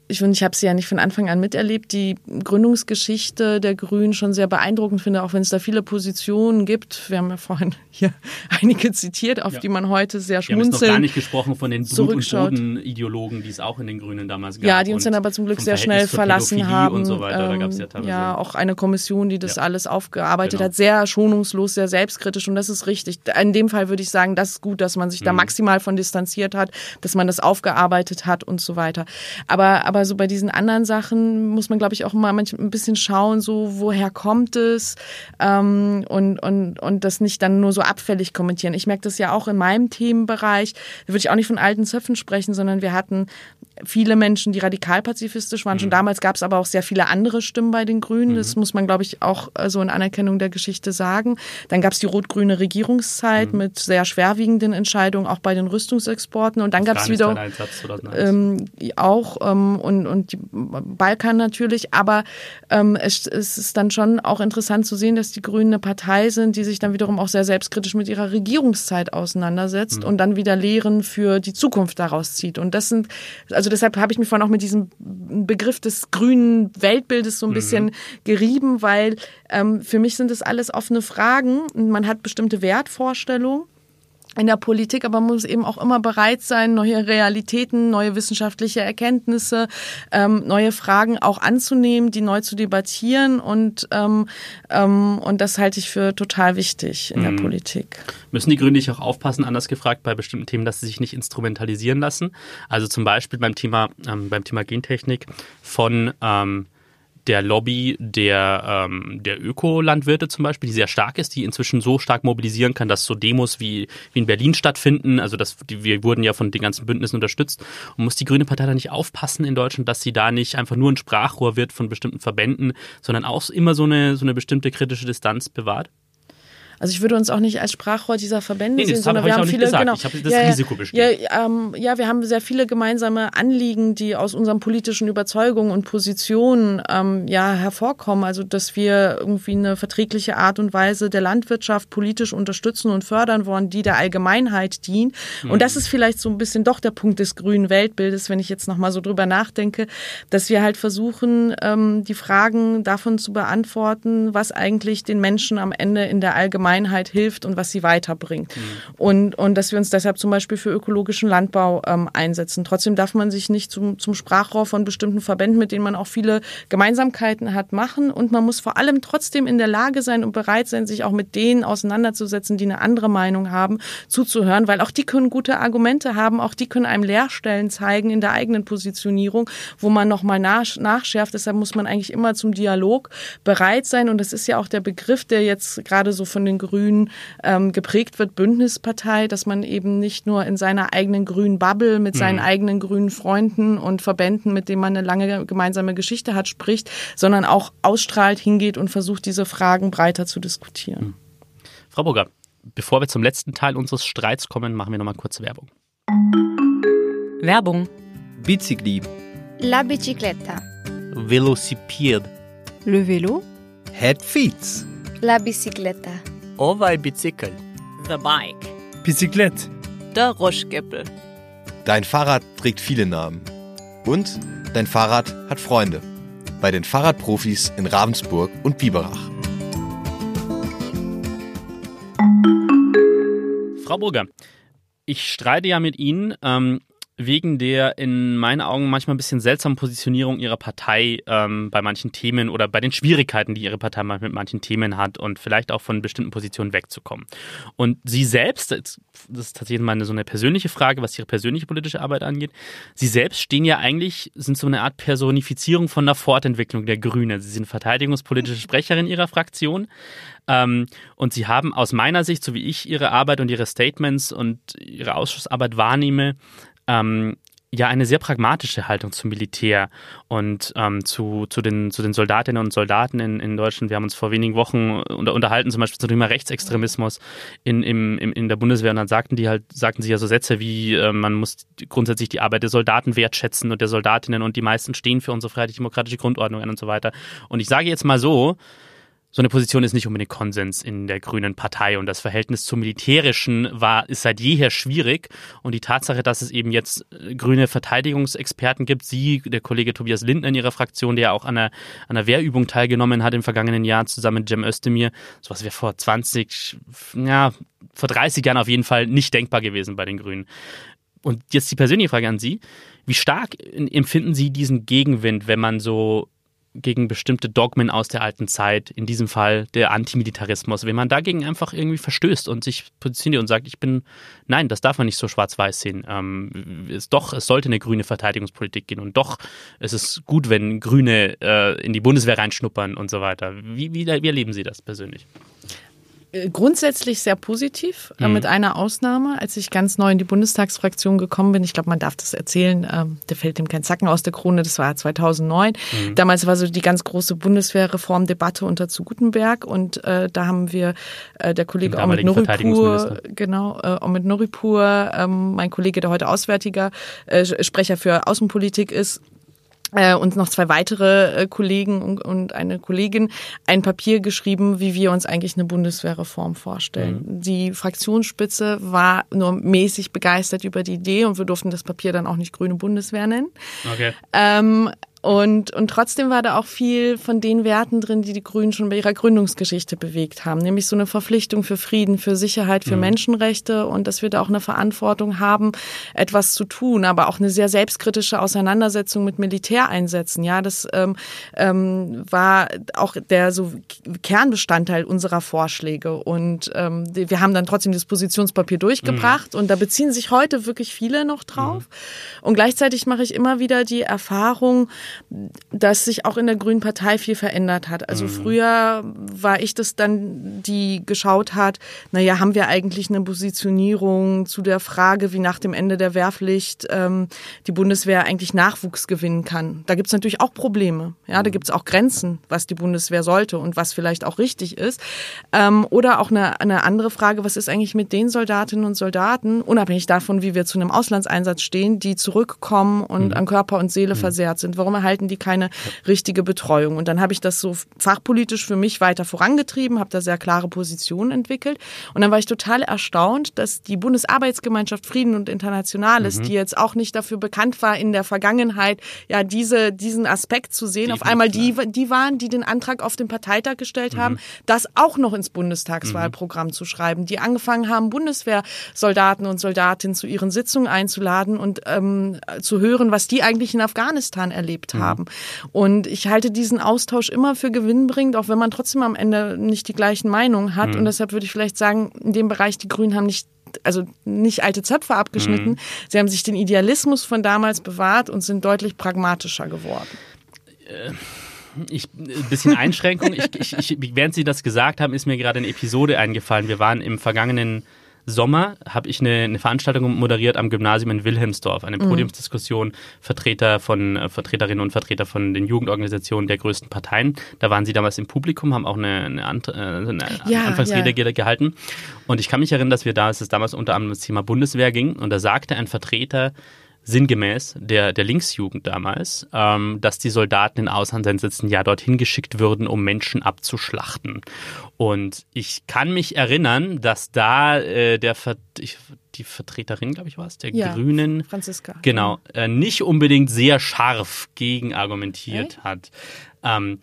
ich finde, ich habe sie ja nicht von Anfang an miterlebt, die Gründungsgeschichte der Grünen schon sehr beeindruckend finde, auch wenn es da viele Positionen gibt. Wir haben ja vorhin [LAUGHS] hier einige zitiert, auf ja. die man heute sehr schmunzeln. Wir haben noch gar nicht gesprochen von den Blut- und Boden-Ideologen, die es auch in den Grünen damals gab. Ja, die uns dann aber zum Glück sehr schnell verlassen haben. So weiter. Ähm, ja, ja, auch eine Kommission, die das ja. alles aufgearbeitet genau. hat, sehr schonungslos, sehr selbstkritisch und das ist richtig. In dem Fall würde ich sagen, das ist gut, dass man sich mhm. da maximal von distanziert hat, dass man das aufgearbeitet hat und so weiter. Aber, aber so bei diesen anderen Sachen muss man, glaube ich, auch mal ein bisschen schauen, so woher kommt es ähm, und, und, und das nicht dann nur so abfällig kommentieren. Ich merke das ja auch in meinem Themenbereich. Da würde ich auch nicht von alten Zöpfen sprechen, sondern wir hatten viele Menschen, die radikal pazifistisch waren. Mhm. Schon damals gab es aber auch sehr viele andere Stimmen bei den Grünen. Mhm. Das muss man, glaube ich, auch äh, so in Anerkennung der Geschichte sagen. Dann gab es die rot-grüne Regierungszeit mhm. mit sehr schwerwiegenden Entscheidungen, auch bei den Rüstungsexporten. Und dann gab es wieder ähm, auch ähm, und, und die Balkan natürlich. Aber ähm, es, es ist dann schon auch interessant zu sehen, dass die Grünen eine Partei sind, die sich dann wiederum auch sehr selbstkritisch mit ihrer Regierungszeit auseinandersetzt mhm. und dann wieder Lehren für die Zukunft daraus zieht. Und das sind also deshalb habe ich mich vorhin auch mit diesem Begriff des grünen Weltbildes so ein mhm. bisschen gerieben, weil ähm, für mich sind das alles offene Fragen. Man hat bestimmte Wertvorstellungen in der Politik, aber man muss eben auch immer bereit sein, neue Realitäten, neue wissenschaftliche Erkenntnisse, ähm, neue Fragen auch anzunehmen, die neu zu debattieren und ähm, ähm, und das halte ich für total wichtig in mhm. der Politik. Müssen die Grünen nicht auch aufpassen, anders gefragt, bei bestimmten Themen, dass sie sich nicht instrumentalisieren lassen? Also zum Beispiel beim Thema ähm, beim Thema Gentechnik von ähm, der Lobby der, ähm, der Ökolandwirte zum Beispiel, die sehr stark ist, die inzwischen so stark mobilisieren kann, dass so Demos wie, wie in Berlin stattfinden. Also das, die, wir wurden ja von den ganzen Bündnissen unterstützt. Und muss die Grüne Partei da nicht aufpassen in Deutschland, dass sie da nicht einfach nur ein Sprachrohr wird von bestimmten Verbänden, sondern auch immer so eine, so eine bestimmte kritische Distanz bewahrt? Also ich würde uns auch nicht als Sprachrohr dieser Verbände nee, sehen, sondern wir haben viele, gesagt. genau, ich habe das ja, Risiko bestimmt. Ja, ähm, ja, wir haben sehr viele gemeinsame Anliegen, die aus unseren politischen Überzeugungen und Positionen ähm, ja hervorkommen. Also dass wir irgendwie eine verträgliche Art und Weise der Landwirtschaft politisch unterstützen und fördern wollen, die der Allgemeinheit dient. Mhm. Und das ist vielleicht so ein bisschen doch der Punkt des grünen Weltbildes, wenn ich jetzt noch mal so drüber nachdenke, dass wir halt versuchen, ähm, die Fragen davon zu beantworten, was eigentlich den Menschen am Ende in der Allgemeinheit Allgemeinheit hilft und was sie weiterbringt. Mhm. Und, und dass wir uns deshalb zum Beispiel für ökologischen Landbau ähm, einsetzen. Trotzdem darf man sich nicht zum, zum Sprachrohr von bestimmten Verbänden, mit denen man auch viele Gemeinsamkeiten hat, machen. Und man muss vor allem trotzdem in der Lage sein und bereit sein, sich auch mit denen auseinanderzusetzen, die eine andere Meinung haben, zuzuhören, weil auch die können gute Argumente haben, auch die können einem Leerstellen zeigen in der eigenen Positionierung, wo man nochmal nach, nachschärft. Deshalb muss man eigentlich immer zum Dialog bereit sein. Und das ist ja auch der Begriff, der jetzt gerade so von den den Grünen ähm, geprägt wird, Bündnispartei, dass man eben nicht nur in seiner eigenen grünen Bubble mit seinen mhm. eigenen grünen Freunden und Verbänden, mit denen man eine lange gemeinsame Geschichte hat, spricht, sondern auch ausstrahlt, hingeht und versucht, diese Fragen breiter zu diskutieren. Mhm. Frau Burger, bevor wir zum letzten Teil unseres Streits kommen, machen wir nochmal kurz Werbung. Werbung. Bicicli. La bicicletta. Velocipede. Le vélo. Head feet. La bicicletta. Ovaj Bicycle. The Bike. Bicyclette. Der Roschgeppel. Dein Fahrrad trägt viele Namen. Und dein Fahrrad hat Freunde. Bei den Fahrradprofis in Ravensburg und Biberach. Frau Burger, ich streite ja mit Ihnen. Ähm, wegen der in meinen Augen manchmal ein bisschen seltsamen Positionierung ihrer Partei ähm, bei manchen Themen oder bei den Schwierigkeiten, die ihre Partei mit manchen Themen hat und vielleicht auch von bestimmten Positionen wegzukommen. Und sie selbst, das ist tatsächlich mal so eine persönliche Frage, was ihre persönliche politische Arbeit angeht, sie selbst stehen ja eigentlich, sind so eine Art Personifizierung von der Fortentwicklung der Grünen. Sie sind verteidigungspolitische Sprecherin ihrer Fraktion. Ähm, und sie haben aus meiner Sicht, so wie ich ihre Arbeit und ihre Statements und ihre Ausschussarbeit wahrnehme, ähm, ja eine sehr pragmatische Haltung zum Militär und ähm, zu, zu, den, zu den Soldatinnen und Soldaten in, in Deutschland. Wir haben uns vor wenigen Wochen unter, unterhalten, zum Beispiel zum Thema Rechtsextremismus in, im, im, in der Bundeswehr. Und dann sagten die halt, sagten sie ja so Sätze wie, äh, man muss grundsätzlich die Arbeit der Soldaten wertschätzen und der Soldatinnen und die meisten stehen für unsere freiheitlich-demokratische Grundordnung und so weiter. Und ich sage jetzt mal so, so eine Position ist nicht unbedingt Konsens in der Grünen Partei und das Verhältnis zum Militärischen war, ist seit jeher schwierig und die Tatsache, dass es eben jetzt äh, grüne Verteidigungsexperten gibt, Sie, der Kollege Tobias Lindner in Ihrer Fraktion, der auch an einer, an einer Wehrübung teilgenommen hat im vergangenen Jahr zusammen mit Cem Özdemir, sowas wäre vor 20, ja, vor 30 Jahren auf jeden Fall nicht denkbar gewesen bei den Grünen. Und jetzt die persönliche Frage an Sie. Wie stark empfinden Sie diesen Gegenwind, wenn man so gegen bestimmte Dogmen aus der alten Zeit, in diesem Fall der Antimilitarismus, wenn man dagegen einfach irgendwie verstößt und sich positioniert und sagt, ich bin, nein, das darf man nicht so schwarz-weiß sehen. Ähm, es, doch, es sollte eine grüne Verteidigungspolitik gehen und doch, es ist gut, wenn Grüne äh, in die Bundeswehr reinschnuppern und so weiter. Wie, wie, wie erleben Sie das persönlich? Grundsätzlich sehr positiv, äh, mhm. mit einer Ausnahme. Als ich ganz neu in die Bundestagsfraktion gekommen bin, ich glaube, man darf das erzählen, ähm, der fällt dem kein Zacken aus der Krone, das war 2009. Mhm. Damals war so die ganz große Bundeswehrreformdebatte unter zu Gutenberg und äh, da haben wir äh, der Kollege Omid Noripur, genau, äh, Omid Noripur, ähm, mein Kollege, der heute Auswärtiger äh, Sprecher für Außenpolitik ist, äh, und noch zwei weitere äh, Kollegen und, und eine Kollegin ein Papier geschrieben, wie wir uns eigentlich eine Bundeswehrreform vorstellen. Mhm. Die Fraktionsspitze war nur mäßig begeistert über die Idee und wir durften das Papier dann auch nicht Grüne Bundeswehr nennen. Okay. Ähm, und, und trotzdem war da auch viel von den Werten drin, die die Grünen schon bei ihrer Gründungsgeschichte bewegt haben, nämlich so eine Verpflichtung für Frieden, für Sicherheit, für mhm. Menschenrechte und dass wir da auch eine Verantwortung haben, etwas zu tun, aber auch eine sehr selbstkritische Auseinandersetzung mit Militäreinsätzen. Ja, das ähm, ähm, war auch der so Kernbestandteil unserer Vorschläge und ähm, wir haben dann trotzdem das Positionspapier durchgebracht mhm. und da beziehen sich heute wirklich viele noch drauf. Mhm. Und gleichzeitig mache ich immer wieder die Erfahrung, dass sich auch in der Grünen Partei viel verändert hat. Also mhm. früher war ich das dann, die geschaut hat, naja, haben wir eigentlich eine Positionierung zu der Frage, wie nach dem Ende der Wehrpflicht ähm, die Bundeswehr eigentlich Nachwuchs gewinnen kann. Da gibt es natürlich auch Probleme. Ja, da mhm. gibt es auch Grenzen, was die Bundeswehr sollte und was vielleicht auch richtig ist. Ähm, oder auch eine, eine andere Frage, was ist eigentlich mit den Soldatinnen und Soldaten, unabhängig davon, wie wir zu einem Auslandseinsatz stehen, die zurückkommen und mhm. an Körper und Seele mhm. versehrt sind. Warum erhalten die keine richtige Betreuung? Und dann habe ich das so fachpolitisch für mich weiter vorangetrieben, habe da sehr klare Positionen entwickelt. Und dann war ich total erstaunt, dass die Bundesarbeitsgemeinschaft Frieden und Internationales, mhm. die jetzt auch nicht dafür bekannt war in der Vergangenheit, ja, diese, diesen Aspekt zu sehen, auf einmal die, die waren, die den Antrag auf den Parteitag gestellt mhm. haben, das auch noch ins Bundestagswahlprogramm mhm. zu schreiben, die angefangen haben, Bundeswehrsoldaten und Soldatinnen zu ihren Sitzungen einzuladen und ähm, zu hören, was die eigentlich in Afghanistan erlebt erlebt mhm. haben. Und ich halte diesen Austausch immer für gewinnbringend, auch wenn man trotzdem am Ende nicht die gleichen Meinungen hat. Mhm. Und deshalb würde ich vielleicht sagen, in dem Bereich, die Grünen haben nicht also nicht alte Zöpfe abgeschnitten. Mhm. Sie haben sich den Idealismus von damals bewahrt und sind deutlich pragmatischer geworden. Äh ich, ein bisschen Einschränkung. ich, ich, ich, während Sie das gesagt haben, ist mir gerade eine Episode eingefallen. Wir waren im vergangenen Sommer habe ich eine, eine, Veranstaltung moderiert am Gymnasium in Wilhelmsdorf, eine mhm. Podiumsdiskussion, Vertreter von äh, Vertreterinnen und Vertreter von den Jugendorganisationen der größten Parteien. Da waren sie damals im Publikum, haben auch eine, eine, Ant äh, eine ja, Anfangsrede ja. gehalten. Und ich kann mich erinnern, dass wir da, dass es damals unter anderem das Thema Bundeswehr ging und da sagte ein Vertreter sinngemäß der, der Linksjugend damals, ähm, dass die Soldaten in Auslandseinsätzen ja dorthin geschickt würden, um Menschen abzuschlachten. Und ich kann mich erinnern, dass da äh, der Ver ich, die Vertreterin, glaube ich, war es, der ja, Grünen, Franziska, genau, äh, nicht unbedingt sehr scharf gegen argumentiert okay. hat. Ähm,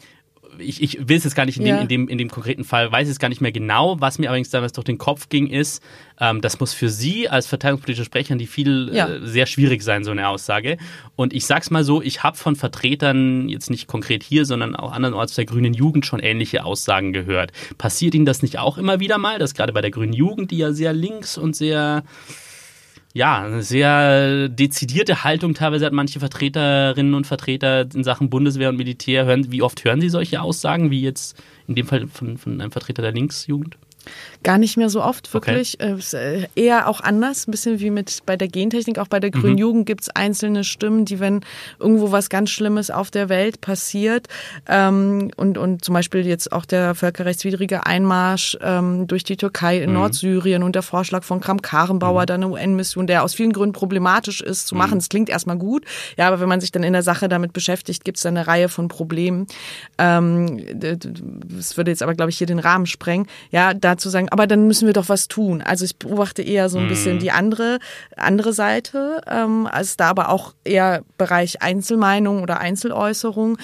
ich, ich will es jetzt gar nicht in dem, Ja. in, dem, in dem konkreten Fall, weiß es gar nicht mehr genau. Was mir allerdings damals durch den Kopf ging, ist, ähm, das muss für Sie als verteidigungspolitische Sprecherin die viel Ja. äh, sehr schwierig sein, so eine Aussage. Und ich sag's mal so, ich habe von Vertretern, jetzt nicht konkret hier, sondern auch andernorts der grünen Jugend schon ähnliche Aussagen gehört. Passiert Ihnen das nicht auch immer wieder mal, dass gerade bei der grünen Jugend, die ja sehr links und sehr ja, eine sehr dezidierte Haltung teilweise hat manche Vertreterinnen und Vertreter in Sachen Bundeswehr und Militär. Hören, wie oft hören Sie solche Aussagen, wie jetzt in dem Fall von, von einem Vertreter der Linksjugend? Gar nicht mehr so oft, Okay. wirklich. Äh, ist, äh, Eher auch anders, ein bisschen wie mit bei der Gentechnik. Auch bei der Mhm. Grünen Jugend gibt es einzelne Stimmen, die, wenn irgendwo was ganz Schlimmes auf der Welt passiert ähm, und, und zum Beispiel jetzt auch der völkerrechtswidrige Einmarsch ähm, durch die Türkei Mhm. in Nordsyrien und der Vorschlag von Kram-Karrenbauer, dann eine UN-Mission, der aus vielen Gründen problematisch ist Mhm. zu machen. Es klingt erstmal gut, ja, aber wenn man sich dann in der Sache damit beschäftigt, gibt es eine Reihe von Problemen. Ähm, das würde jetzt aber, glaube ich, hier den Rahmen sprengen. Ja, dazu sagen, aber dann müssen wir doch was tun. Also ich beobachte eher so ein bisschen die andere, andere Seite, ähm, als da aber auch eher Bereich Einzelmeinung oder Einzeläußerung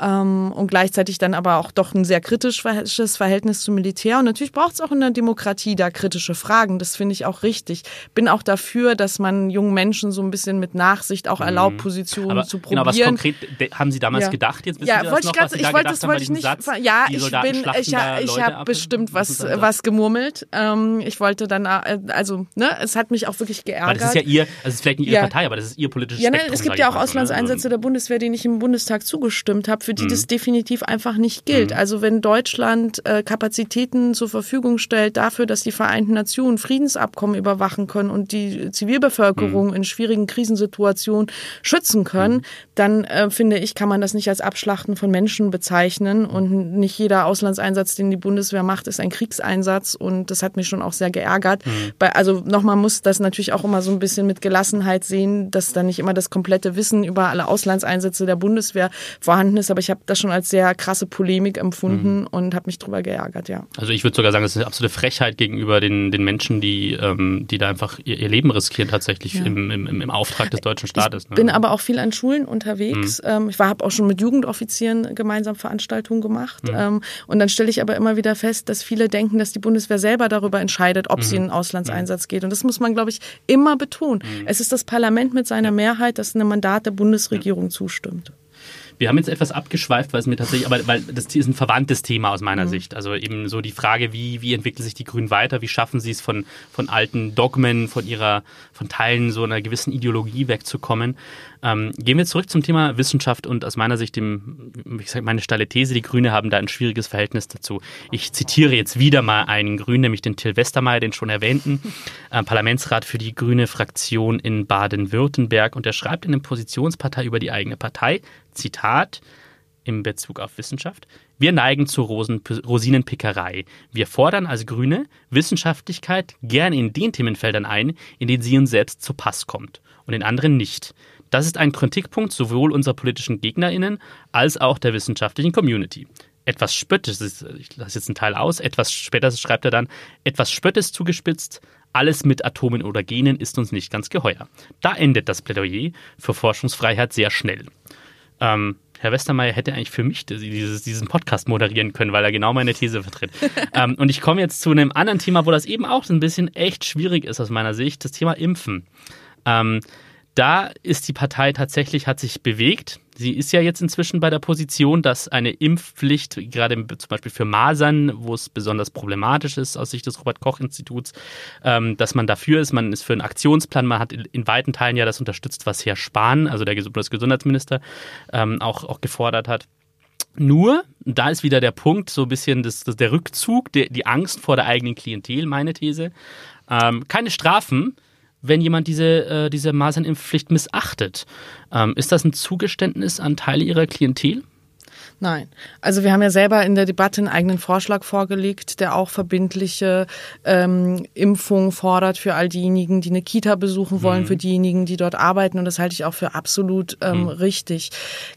ähm, und gleichzeitig dann aber auch doch ein sehr kritisches Verhältnis zum Militär. Und natürlich braucht es auch in der Demokratie da kritische Fragen. Das finde ich auch richtig. Bin auch dafür, dass man jungen Menschen so ein bisschen mit Nachsicht auch erlaubt, Positionen Aber zu probieren. genau, was konkret haben Sie damals Ja. gedacht? Jetzt wissen Ja, Sie das wollte ich gerade, ich wollte, das wollte ich nicht. Satz? Ja, ich bin, ich, ich habe ab. bestimmt was, Was? Was gemurmelt. Ähm, ich wollte dann, äh, also, ne, es hat mich auch wirklich geärgert. Weil das ist ja Ihr, also es ist vielleicht nicht Ihre Ja. Partei, aber das ist Ihr politisches Ja, ne, Spektrum. es gibt ja auch ne? Auslandseinsätze der Bundeswehr, denen ich im Bundestag zugestimmt habe, für die Mhm. das definitiv einfach nicht gilt. Also wenn Deutschland äh, Kapazitäten zur Verfügung stellt dafür, dass die Vereinten Nationen Friedensabkommen überwachen können und die Zivilbevölkerung Mhm. in schwierigen Krisensituationen schützen können, dann äh, finde ich, kann man das nicht als Abschlachten von Menschen bezeichnen und nicht jeder Auslandseinsatz, den die Bundeswehr macht, ist ein Kriegseinsatz und das hat mich schon auch sehr geärgert. Mhm. Bei, also nochmal muss das natürlich auch immer so ein bisschen mit Gelassenheit sehen, dass da nicht immer das komplette Wissen über alle Auslandseinsätze der Bundeswehr vorhanden ist, aber ich habe das schon als sehr krasse Polemik empfunden Mhm. und habe mich drüber geärgert, ja. Also ich würde sogar sagen, das ist eine absolute Frechheit gegenüber den, den Menschen, die, ähm, die da einfach ihr, ihr Leben riskieren tatsächlich Ja. im, im, im Auftrag des deutschen Staates. ne? bin aber auch viel an Schulen unterwegs. Mhm. Ähm, ich habe auch schon mit Jugendoffizieren gemeinsam Veranstaltungen gemacht. Mhm. Ähm, und dann stelle ich aber immer wieder fest, dass viele denken, dass die Bundeswehr selber darüber entscheidet, ob Mhm. sie in einen Auslandseinsatz geht. Und das muss man, glaube ich, immer betonen. Mhm. Es ist das Parlament mit seiner Mehrheit, das einem Mandat der Bundesregierung zustimmt. Wir haben jetzt etwas abgeschweift, weil es mir tatsächlich, aber weil das ist ein verwandtes Thema aus Mhm. meiner Sicht. Also eben so die Frage, wie, wie entwickeln sich die Grünen weiter? Wie schaffen sie es von, von alten Dogmen, von ihrer, von Teilen so einer gewissen Ideologie wegzukommen? Ähm, gehen wir zurück zum Thema Wissenschaft und aus meiner Sicht dem, wie gesagt, meine steile These, die Grüne haben da ein schwieriges Verhältnis dazu. Ich zitiere jetzt wieder mal einen Grünen, nämlich den Till Westermeier, den schon erwähnten, äh, Parlamentsrat für die grüne Fraktion in Baden-Württemberg und er schreibt in der Positionspartei über die eigene Partei, Zitat, im Bezug auf Wissenschaft. Wir neigen zur Rosen Rosinenpickerei. Wir fordern als Grüne Wissenschaftlichkeit gerne in den Themenfeldern ein, in denen sie uns selbst zu Pass kommt und in anderen nicht. Das ist ein Kritikpunkt sowohl unserer politischen GegnerInnen als auch der wissenschaftlichen Community. Etwas Spöttes, ich lasse jetzt einen Teil aus, etwas später schreibt er dann, etwas Spöttes zugespitzt, alles mit Atomen oder Genen ist uns nicht ganz geheuer. Da endet das Plädoyer für Forschungsfreiheit sehr schnell. Ähm, Herr Westermeier hätte eigentlich für mich dieses, diesen Podcast moderieren können, weil er genau meine These vertritt. [LAUGHS] ähm, und ich komme jetzt zu einem anderen Thema, wo das eben auch so ein bisschen echt schwierig ist aus meiner Sicht, das Thema Impfen. Ähm, da ist die Partei tatsächlich, hat sich bewegt. Sie ist ja jetzt inzwischen bei der Position, dass eine Impfpflicht, gerade zum Beispiel für Masern, wo es besonders problematisch ist aus Sicht des Robert-Koch-Instituts, ähm, dass man dafür ist, man ist für einen Aktionsplan, man hat in, weiten Teilen ja das unterstützt, was Herr Spahn, also der Bundesgesundheitsminister, ähm, auch, auch gefordert hat. Nur, da ist wieder der Punkt, so ein bisschen das, das, der Rückzug, der, die Angst vor der eigenen Klientel, meine These. Ähm, keine Strafen, wenn jemand diese, äh, diese Masernimpfpflicht missachtet. Ähm, ist das ein Zugeständnis an Teile ihrer Klientel? Nein. Also wir haben ja selber in der Debatte einen eigenen Vorschlag vorgelegt, der auch verbindliche ähm, Impfungen fordert für all diejenigen, die eine Kita besuchen wollen, Mhm. für diejenigen, die dort arbeiten. Und das halte ich auch für absolut ähm, Mhm. richtig.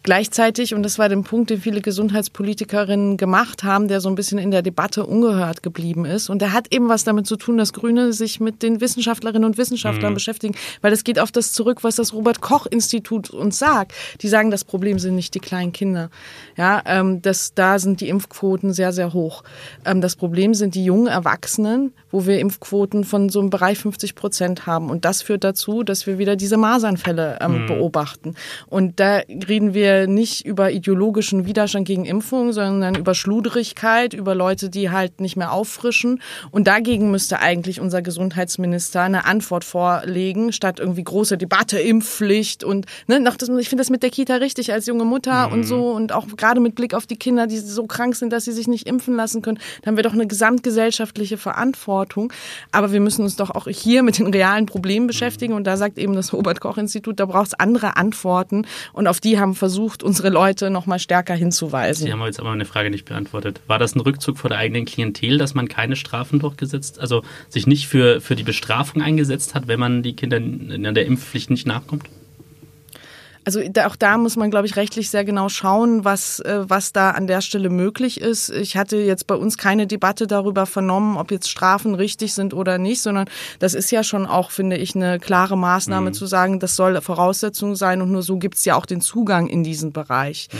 Gleichzeitig, und das war der Punkt, den viele Gesundheitspolitikerinnen gemacht haben, der so ein bisschen in der Debatte ungehört geblieben ist. Und der hat eben was damit zu tun, dass Grüne sich mit den Wissenschaftlerinnen und Wissenschaftlern Mhm. beschäftigen, weil das geht auf das zurück, was das Robert Koch Institut uns sagt. Die sagen, das Problem sind nicht die kleinen Kinder. Ja, ähm, das, da sind die Impfquoten sehr, sehr hoch. Ähm, das Problem sind die jungen Erwachsenen, wo wir Impfquoten von so einem Bereich 50 Prozent haben. Und das führt dazu, dass wir wieder diese Masernfälle ähm, mhm. beobachten. Und da reden wir nicht über ideologischen Widerstand gegen Impfungen, sondern über Schludrigkeit, über Leute, die halt nicht mehr auffrischen. Und dagegen müsste eigentlich unser Gesundheitsminister eine Antwort vorlegen, statt irgendwie große Debatte, Impfpflicht und ne, noch das, ich finde das mit der Kita richtig als junge Mutter mhm. und so und auch gerade mit Blick auf die Kinder, die so krank sind, dass sie sich nicht impfen lassen können, dann haben wir doch eine gesamtgesellschaftliche Verantwortung. Aber wir müssen uns doch auch hier mit den realen Problemen beschäftigen und da sagt eben das Robert Koch Institut, da braucht es andere Antworten und auf die haben versucht unsere Leute noch mal stärker hinzuweisen. Sie haben jetzt aber eine Frage nicht beantwortet. War das ein Rückzug vor der eigenen Klientel, dass man keine Strafen durchgesetzt, also sich nicht für, für die Bestrafung eingesetzt hat, wenn man die Kinder in der Impfpflicht nicht nachkommt? Also da, auch da muss man, glaube ich, rechtlich sehr genau schauen, was, äh, was da an der Stelle möglich ist. Ich hatte jetzt bei uns keine Debatte darüber vernommen, ob jetzt Strafen richtig sind oder nicht, sondern das ist ja schon auch, finde ich, eine klare Maßnahme mhm. zu sagen, das soll Voraussetzung sein und nur so gibt es ja auch den Zugang in diesen Bereich. Mhm.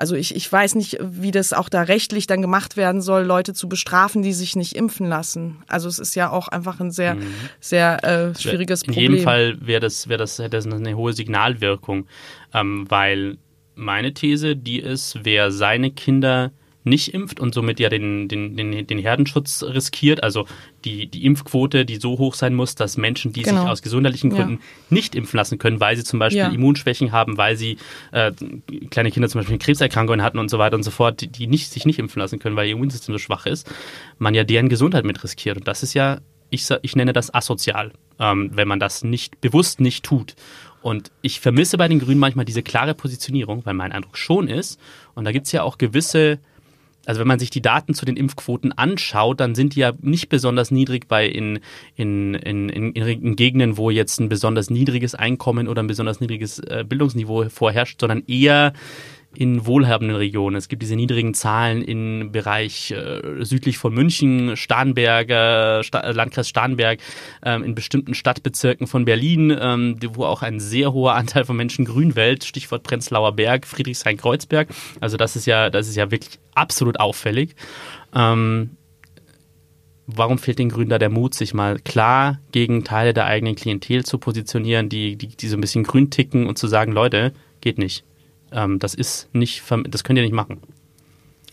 Also ich, ich weiß nicht, wie das auch da rechtlich dann gemacht werden soll, Leute zu bestrafen, die sich nicht impfen lassen. Also es ist ja auch einfach ein sehr, mhm. sehr äh, schwieriges Problem. In jedem Fall wäre das, wäre das, hätte das eine hohe Signalwirkung, ähm, weil meine These, die ist, wer seine Kinder nicht impft und somit ja den, den, den, den Herdenschutz riskiert, also die, die Impfquote, die so hoch sein muss, dass Menschen, die genau. sich aus gesundheitlichen Gründen ja. nicht impfen lassen können, weil sie zum Beispiel ja. Immunschwächen haben, weil sie äh, kleine Kinder zum Beispiel Krebserkrankungen hatten und so weiter und so fort, die, die nicht, sich nicht impfen lassen können, weil ihr Immunsystem so schwach ist, man ja deren Gesundheit mit riskiert. Und das ist ja, ich, ich nenne das asozial, ähm, wenn man das nicht bewusst nicht tut. Und ich vermisse bei den Grünen manchmal diese klare Positionierung, weil mein Eindruck schon ist, und da gibt es ja auch gewisse also wenn man sich die Daten zu den Impfquoten anschaut, dann sind die ja nicht besonders niedrig bei in, in, in, in, in Gegenden, wo jetzt ein besonders niedriges Einkommen oder ein besonders niedriges äh, Bildungsniveau vorherrscht, sondern eher in wohlhabenden Regionen. Es gibt diese niedrigen Zahlen im Bereich äh, südlich von München, Starnberger, Sta Landkreis Starnberg, ähm, in bestimmten Stadtbezirken von Berlin, ähm, wo auch ein sehr hoher Anteil von Menschen grün wählt, Stichwort Prenzlauer Berg, Friedrichshain-Kreuzberg. Also das ist ja, das ist ja wirklich absolut auffällig. Ähm, warum fehlt den Grünen da der Mut, sich mal klar gegen Teile der eigenen Klientel zu positionieren, die, die, die so ein bisschen grün ticken und zu sagen, Leute, geht nicht. Ähm, das ist nicht, das könnt ihr nicht machen.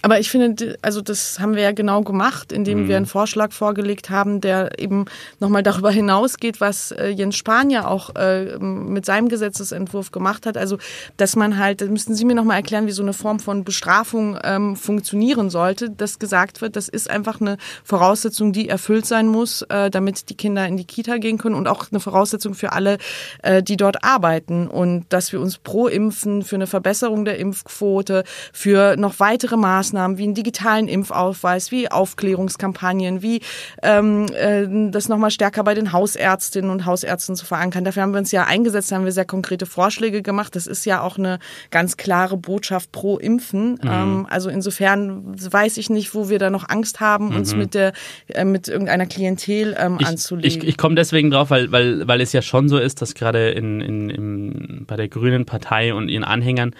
Aber ich finde, also das haben wir ja genau gemacht, indem mhm. wir einen Vorschlag vorgelegt haben, der eben nochmal darüber hinausgeht, was äh, Jens Spahn ja auch äh, mit seinem Gesetzesentwurf gemacht hat. Also, dass man halt, da müssten Sie mir nochmal erklären, wie so eine Form von Bestrafung ähm, funktionieren sollte, dass gesagt wird, das ist einfach eine Voraussetzung, die erfüllt sein muss, äh, damit die Kinder in die Kita gehen können und auch eine Voraussetzung für alle, äh, die dort arbeiten. Und dass wir uns pro Impfen, für eine Verbesserung der Impfquote, für noch weitere Maßnahmen Maßnahmen wie einen digitalen Impfausweis, wie Aufklärungskampagnen, wie ähm, äh, das nochmal stärker bei den Hausärztinnen und Hausärzten zu verankern. Dafür haben wir uns ja eingesetzt, haben wir sehr konkrete Vorschläge gemacht. Das ist ja auch eine ganz klare Botschaft pro Impfen. Mhm. Ähm, also insofern weiß ich nicht, wo wir da noch Angst haben, uns mhm. mit der äh, mit irgendeiner Klientel ähm, ich, anzulegen. Ich, ich komme deswegen drauf, weil, weil, weil es ja schon so ist, dass gerade in, in, in, bei der Grünen Partei und ihren Anhängern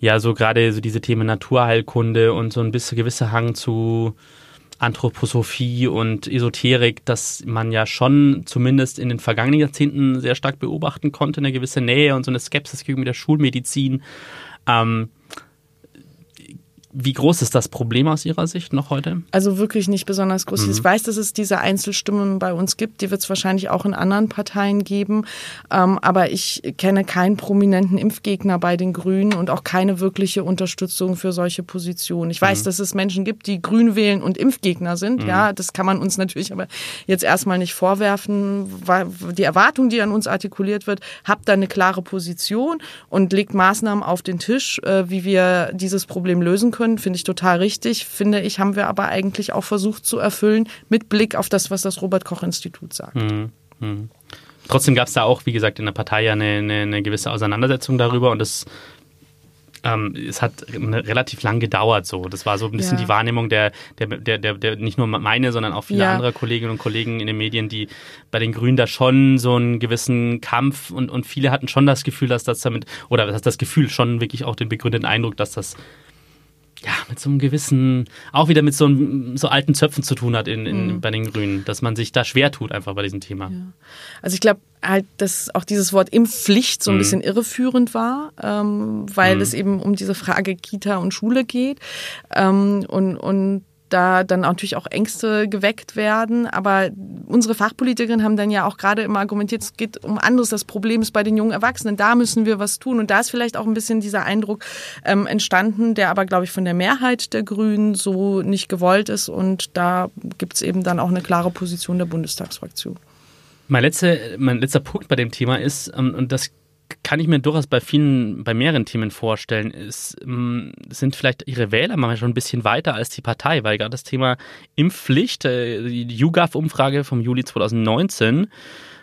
ja so gerade so diese Themen Naturheilkunde und so ein bisschen gewisser Hang zu Anthroposophie und Esoterik, dass man ja schon zumindest in den vergangenen Jahrzehnten sehr stark beobachten konnte, eine gewisse Nähe und so eine Skepsis gegenüber der Schulmedizin. Ähm, wie groß ist das Problem aus Ihrer Sicht noch heute? Also wirklich nicht besonders groß. Mhm. Ich weiß, dass es diese Einzelstimmen bei uns gibt. Die wird es wahrscheinlich auch in anderen Parteien geben. Ähm, aber ich kenne keinen prominenten Impfgegner bei den Grünen und auch keine wirkliche Unterstützung für solche Positionen. Ich weiß, mhm. dass es Menschen gibt, die Grün wählen und Impfgegner sind. Mhm. Ja, das kann man uns natürlich aber jetzt erstmal nicht vorwerfen. Die Erwartung, die an uns artikuliert wird, habt da eine klare Position und legt Maßnahmen auf den Tisch, äh, wie wir dieses Problem lösen können können, finde ich total richtig. Finde ich, haben wir aber eigentlich auch versucht zu erfüllen mit Blick auf das, was das Robert-Koch-Institut sagt. Mhm. Mhm. Trotzdem gab es da auch, wie gesagt, in der Partei ja eine, eine, eine gewisse Auseinandersetzung darüber und das ähm, es hat relativ lang gedauert so. Das war so ein bisschen ja. die Wahrnehmung der, der, der, der, der, nicht nur meine, sondern auch viele ja. andere Kolleginnen und Kollegen in den Medien, die bei den Grünen da schon so einen gewissen Kampf und, und viele hatten schon das Gefühl, dass das damit, oder das Gefühl schon wirklich auch den begründeten Eindruck, dass das ja, mit so einem gewissen, auch wieder mit so, einem, so alten Zöpfen zu tun hat in, in, mhm. bei den Grünen, dass man sich da schwer tut einfach bei diesem Thema. Ja. Also ich glaube halt, dass auch dieses Wort Impfpflicht so ein mhm. bisschen irreführend war, ähm, weil mhm. es eben um diese Frage Kita und Schule geht ähm, und, und da dann natürlich auch Ängste geweckt werden. Aber unsere Fachpolitikerinnen haben dann ja auch gerade immer argumentiert, es geht um anderes. Das Problem ist bei den jungen Erwachsenen. Da müssen wir was tun. Und da ist vielleicht auch ein bisschen dieser Eindruck ähm, entstanden, der aber, glaube ich, von der Mehrheit der Grünen so nicht gewollt ist. Und da gibt es eben dann auch eine klare Position der Bundestagsfraktion. Mein letzter, mein letzter Punkt bei dem Thema ist, ähm, und das kann ich mir durchaus bei vielen, bei mehreren Themen vorstellen, ist, ähm, sind vielleicht ihre Wähler manchmal schon ein bisschen weiter als die Partei, weil gerade das Thema Impfpflicht, äh, die YouGov-Umfrage vom Juli 2019,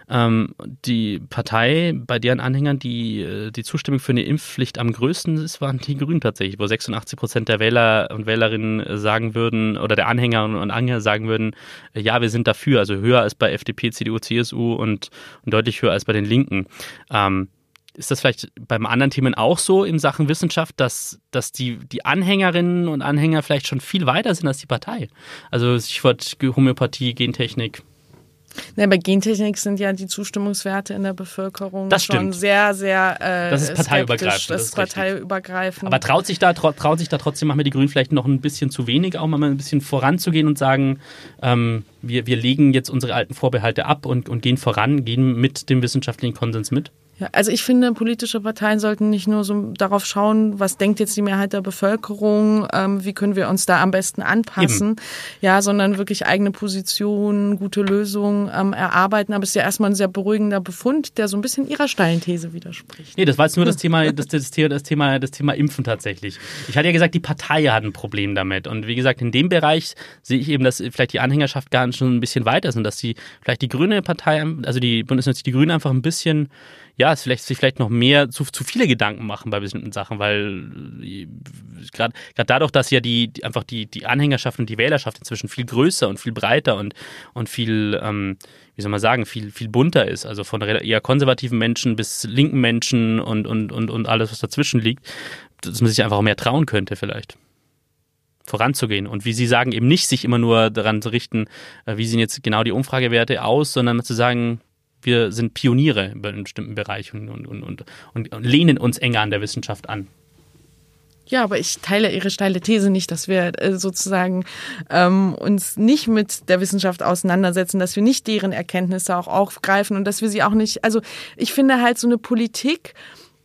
ähm, die Partei, bei deren Anhängern die, äh, die Zustimmung für eine Impfpflicht am größten ist, waren die Grünen tatsächlich, wo 86 Prozent der Wähler und Wählerinnen sagen würden, oder der Anhänger und Anhänger sagen würden, äh, ja, wir sind dafür, also höher als bei FDP, CDU, CSU und, und deutlich höher als bei den Linken. Ähm, ist das vielleicht beim anderen Themen auch so in Sachen Wissenschaft, dass, dass die, die Anhängerinnen und Anhänger vielleicht schon viel weiter sind als die Partei? Also Stichwort Homöopathie, Gentechnik. Ja, bei Gentechnik sind ja die Zustimmungswerte in der Bevölkerung das schon sehr, sehr äh, Das ist parteiübergreifend. Das ist parteiübergreifend. Aber traut sich da, traut sich da trotzdem, machen wir die Grünen vielleicht noch ein bisschen zu wenig, auch mal ein bisschen voranzugehen und sagen, ähm, wir, wir legen jetzt unsere alten Vorbehalte ab und, und gehen voran, gehen mit dem wissenschaftlichen Konsens mit? Ja, also ich finde, politische Parteien sollten nicht nur so darauf schauen, was denkt jetzt die Mehrheit der Bevölkerung, ähm, wie können wir uns da am besten anpassen, Eben. ja, sondern wirklich eigene Positionen, gute Lösungen ähm, erarbeiten. Aber es ist ja erstmal ein sehr beruhigender Befund, der so ein bisschen ihrer steilen These widerspricht. Nee, das war jetzt nur das Thema, das, das, das, Thema, das Thema Impfen tatsächlich. Ich hatte ja gesagt, die Partei hat ein Problem damit. Und wie gesagt, in dem Bereich sehe ich eben, dass vielleicht die Anhängerschaft gar nicht schon ein bisschen weiter ist und dass die vielleicht die grüne Partei, also die Bundesnetz, die Grünen einfach ein bisschen ja, es vielleicht, sich vielleicht noch mehr zu, zu viele Gedanken machen bei bestimmten Sachen, weil gerade äh, dadurch, dass ja die, die, einfach die, die Anhängerschaft und die Wählerschaft inzwischen viel größer und viel breiter und, und viel, ähm, wie soll man sagen, viel, viel bunter ist, also von eher konservativen Menschen bis linken Menschen und, und, und, und alles, was dazwischen liegt, dass man sich einfach auch mehr trauen könnte vielleicht voranzugehen. Und wie Sie sagen, eben nicht sich immer nur daran zu richten, äh, wie sehen jetzt genau die Umfragewerte aus, sondern zu sagen, wir sind Pioniere in einem bestimmten Bereich und, und, und, und, und lehnen uns enger an der Wissenschaft an. Ja, aber ich teile Ihre steile These nicht, dass wir äh, sozusagen ähm, uns nicht mit der Wissenschaft auseinandersetzen, dass wir nicht deren Erkenntnisse auch aufgreifen und dass wir sie auch nicht. Also ich finde halt so eine Politik,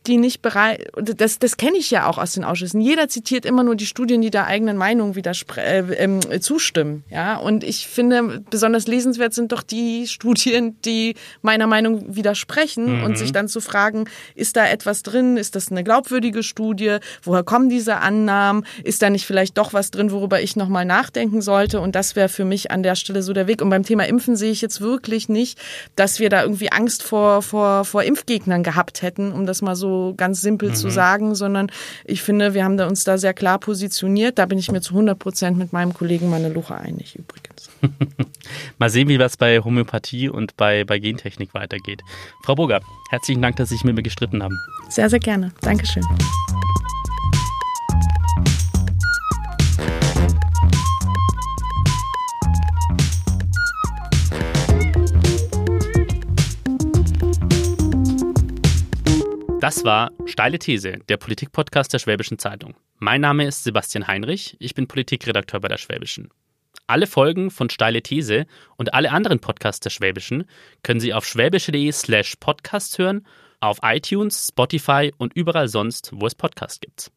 die nicht bereit, das, das kenne ich ja auch aus den Ausschüssen. Jeder zitiert immer nur die Studien, die der eigenen Meinung äh, äh, zustimmen. Ja, und ich finde, besonders lesenswert sind doch die Studien, die meiner Meinung widersprechen mhm. und sich dann zu fragen, ist da etwas drin? Ist das eine glaubwürdige Studie? Woher kommen diese Annahmen? Ist da nicht vielleicht doch was drin, worüber ich nochmal nachdenken sollte? Und das wäre für mich an der Stelle so der Weg. Und beim Thema Impfen sehe ich jetzt wirklich nicht, dass wir da irgendwie Angst vor, vor, vor Impfgegnern gehabt hätten, um das mal so ganz simpel mhm. zu sagen, sondern ich finde, wir haben da uns da sehr klar positioniert. Da bin ich mir zu 100 Prozent mit meinem Kollegen Manelucha einig übrigens. [LAUGHS] Mal sehen, wie das bei Homöopathie und bei, bei Gentechnik weitergeht. Frau Burger, herzlichen Dank, dass Sie sich mit mir gestritten haben. Sehr, sehr gerne. Dankeschön. Das war Steile These, der Politikpodcast der Schwäbischen Zeitung. Mein Name ist Sebastian Heinrich, ich bin Politikredakteur bei der Schwäbischen. Alle Folgen von Steile These und alle anderen Podcasts der Schwäbischen können Sie auf schwäbische.de slash podcast hören, auf iTunes, Spotify und überall sonst, wo es Podcasts gibt.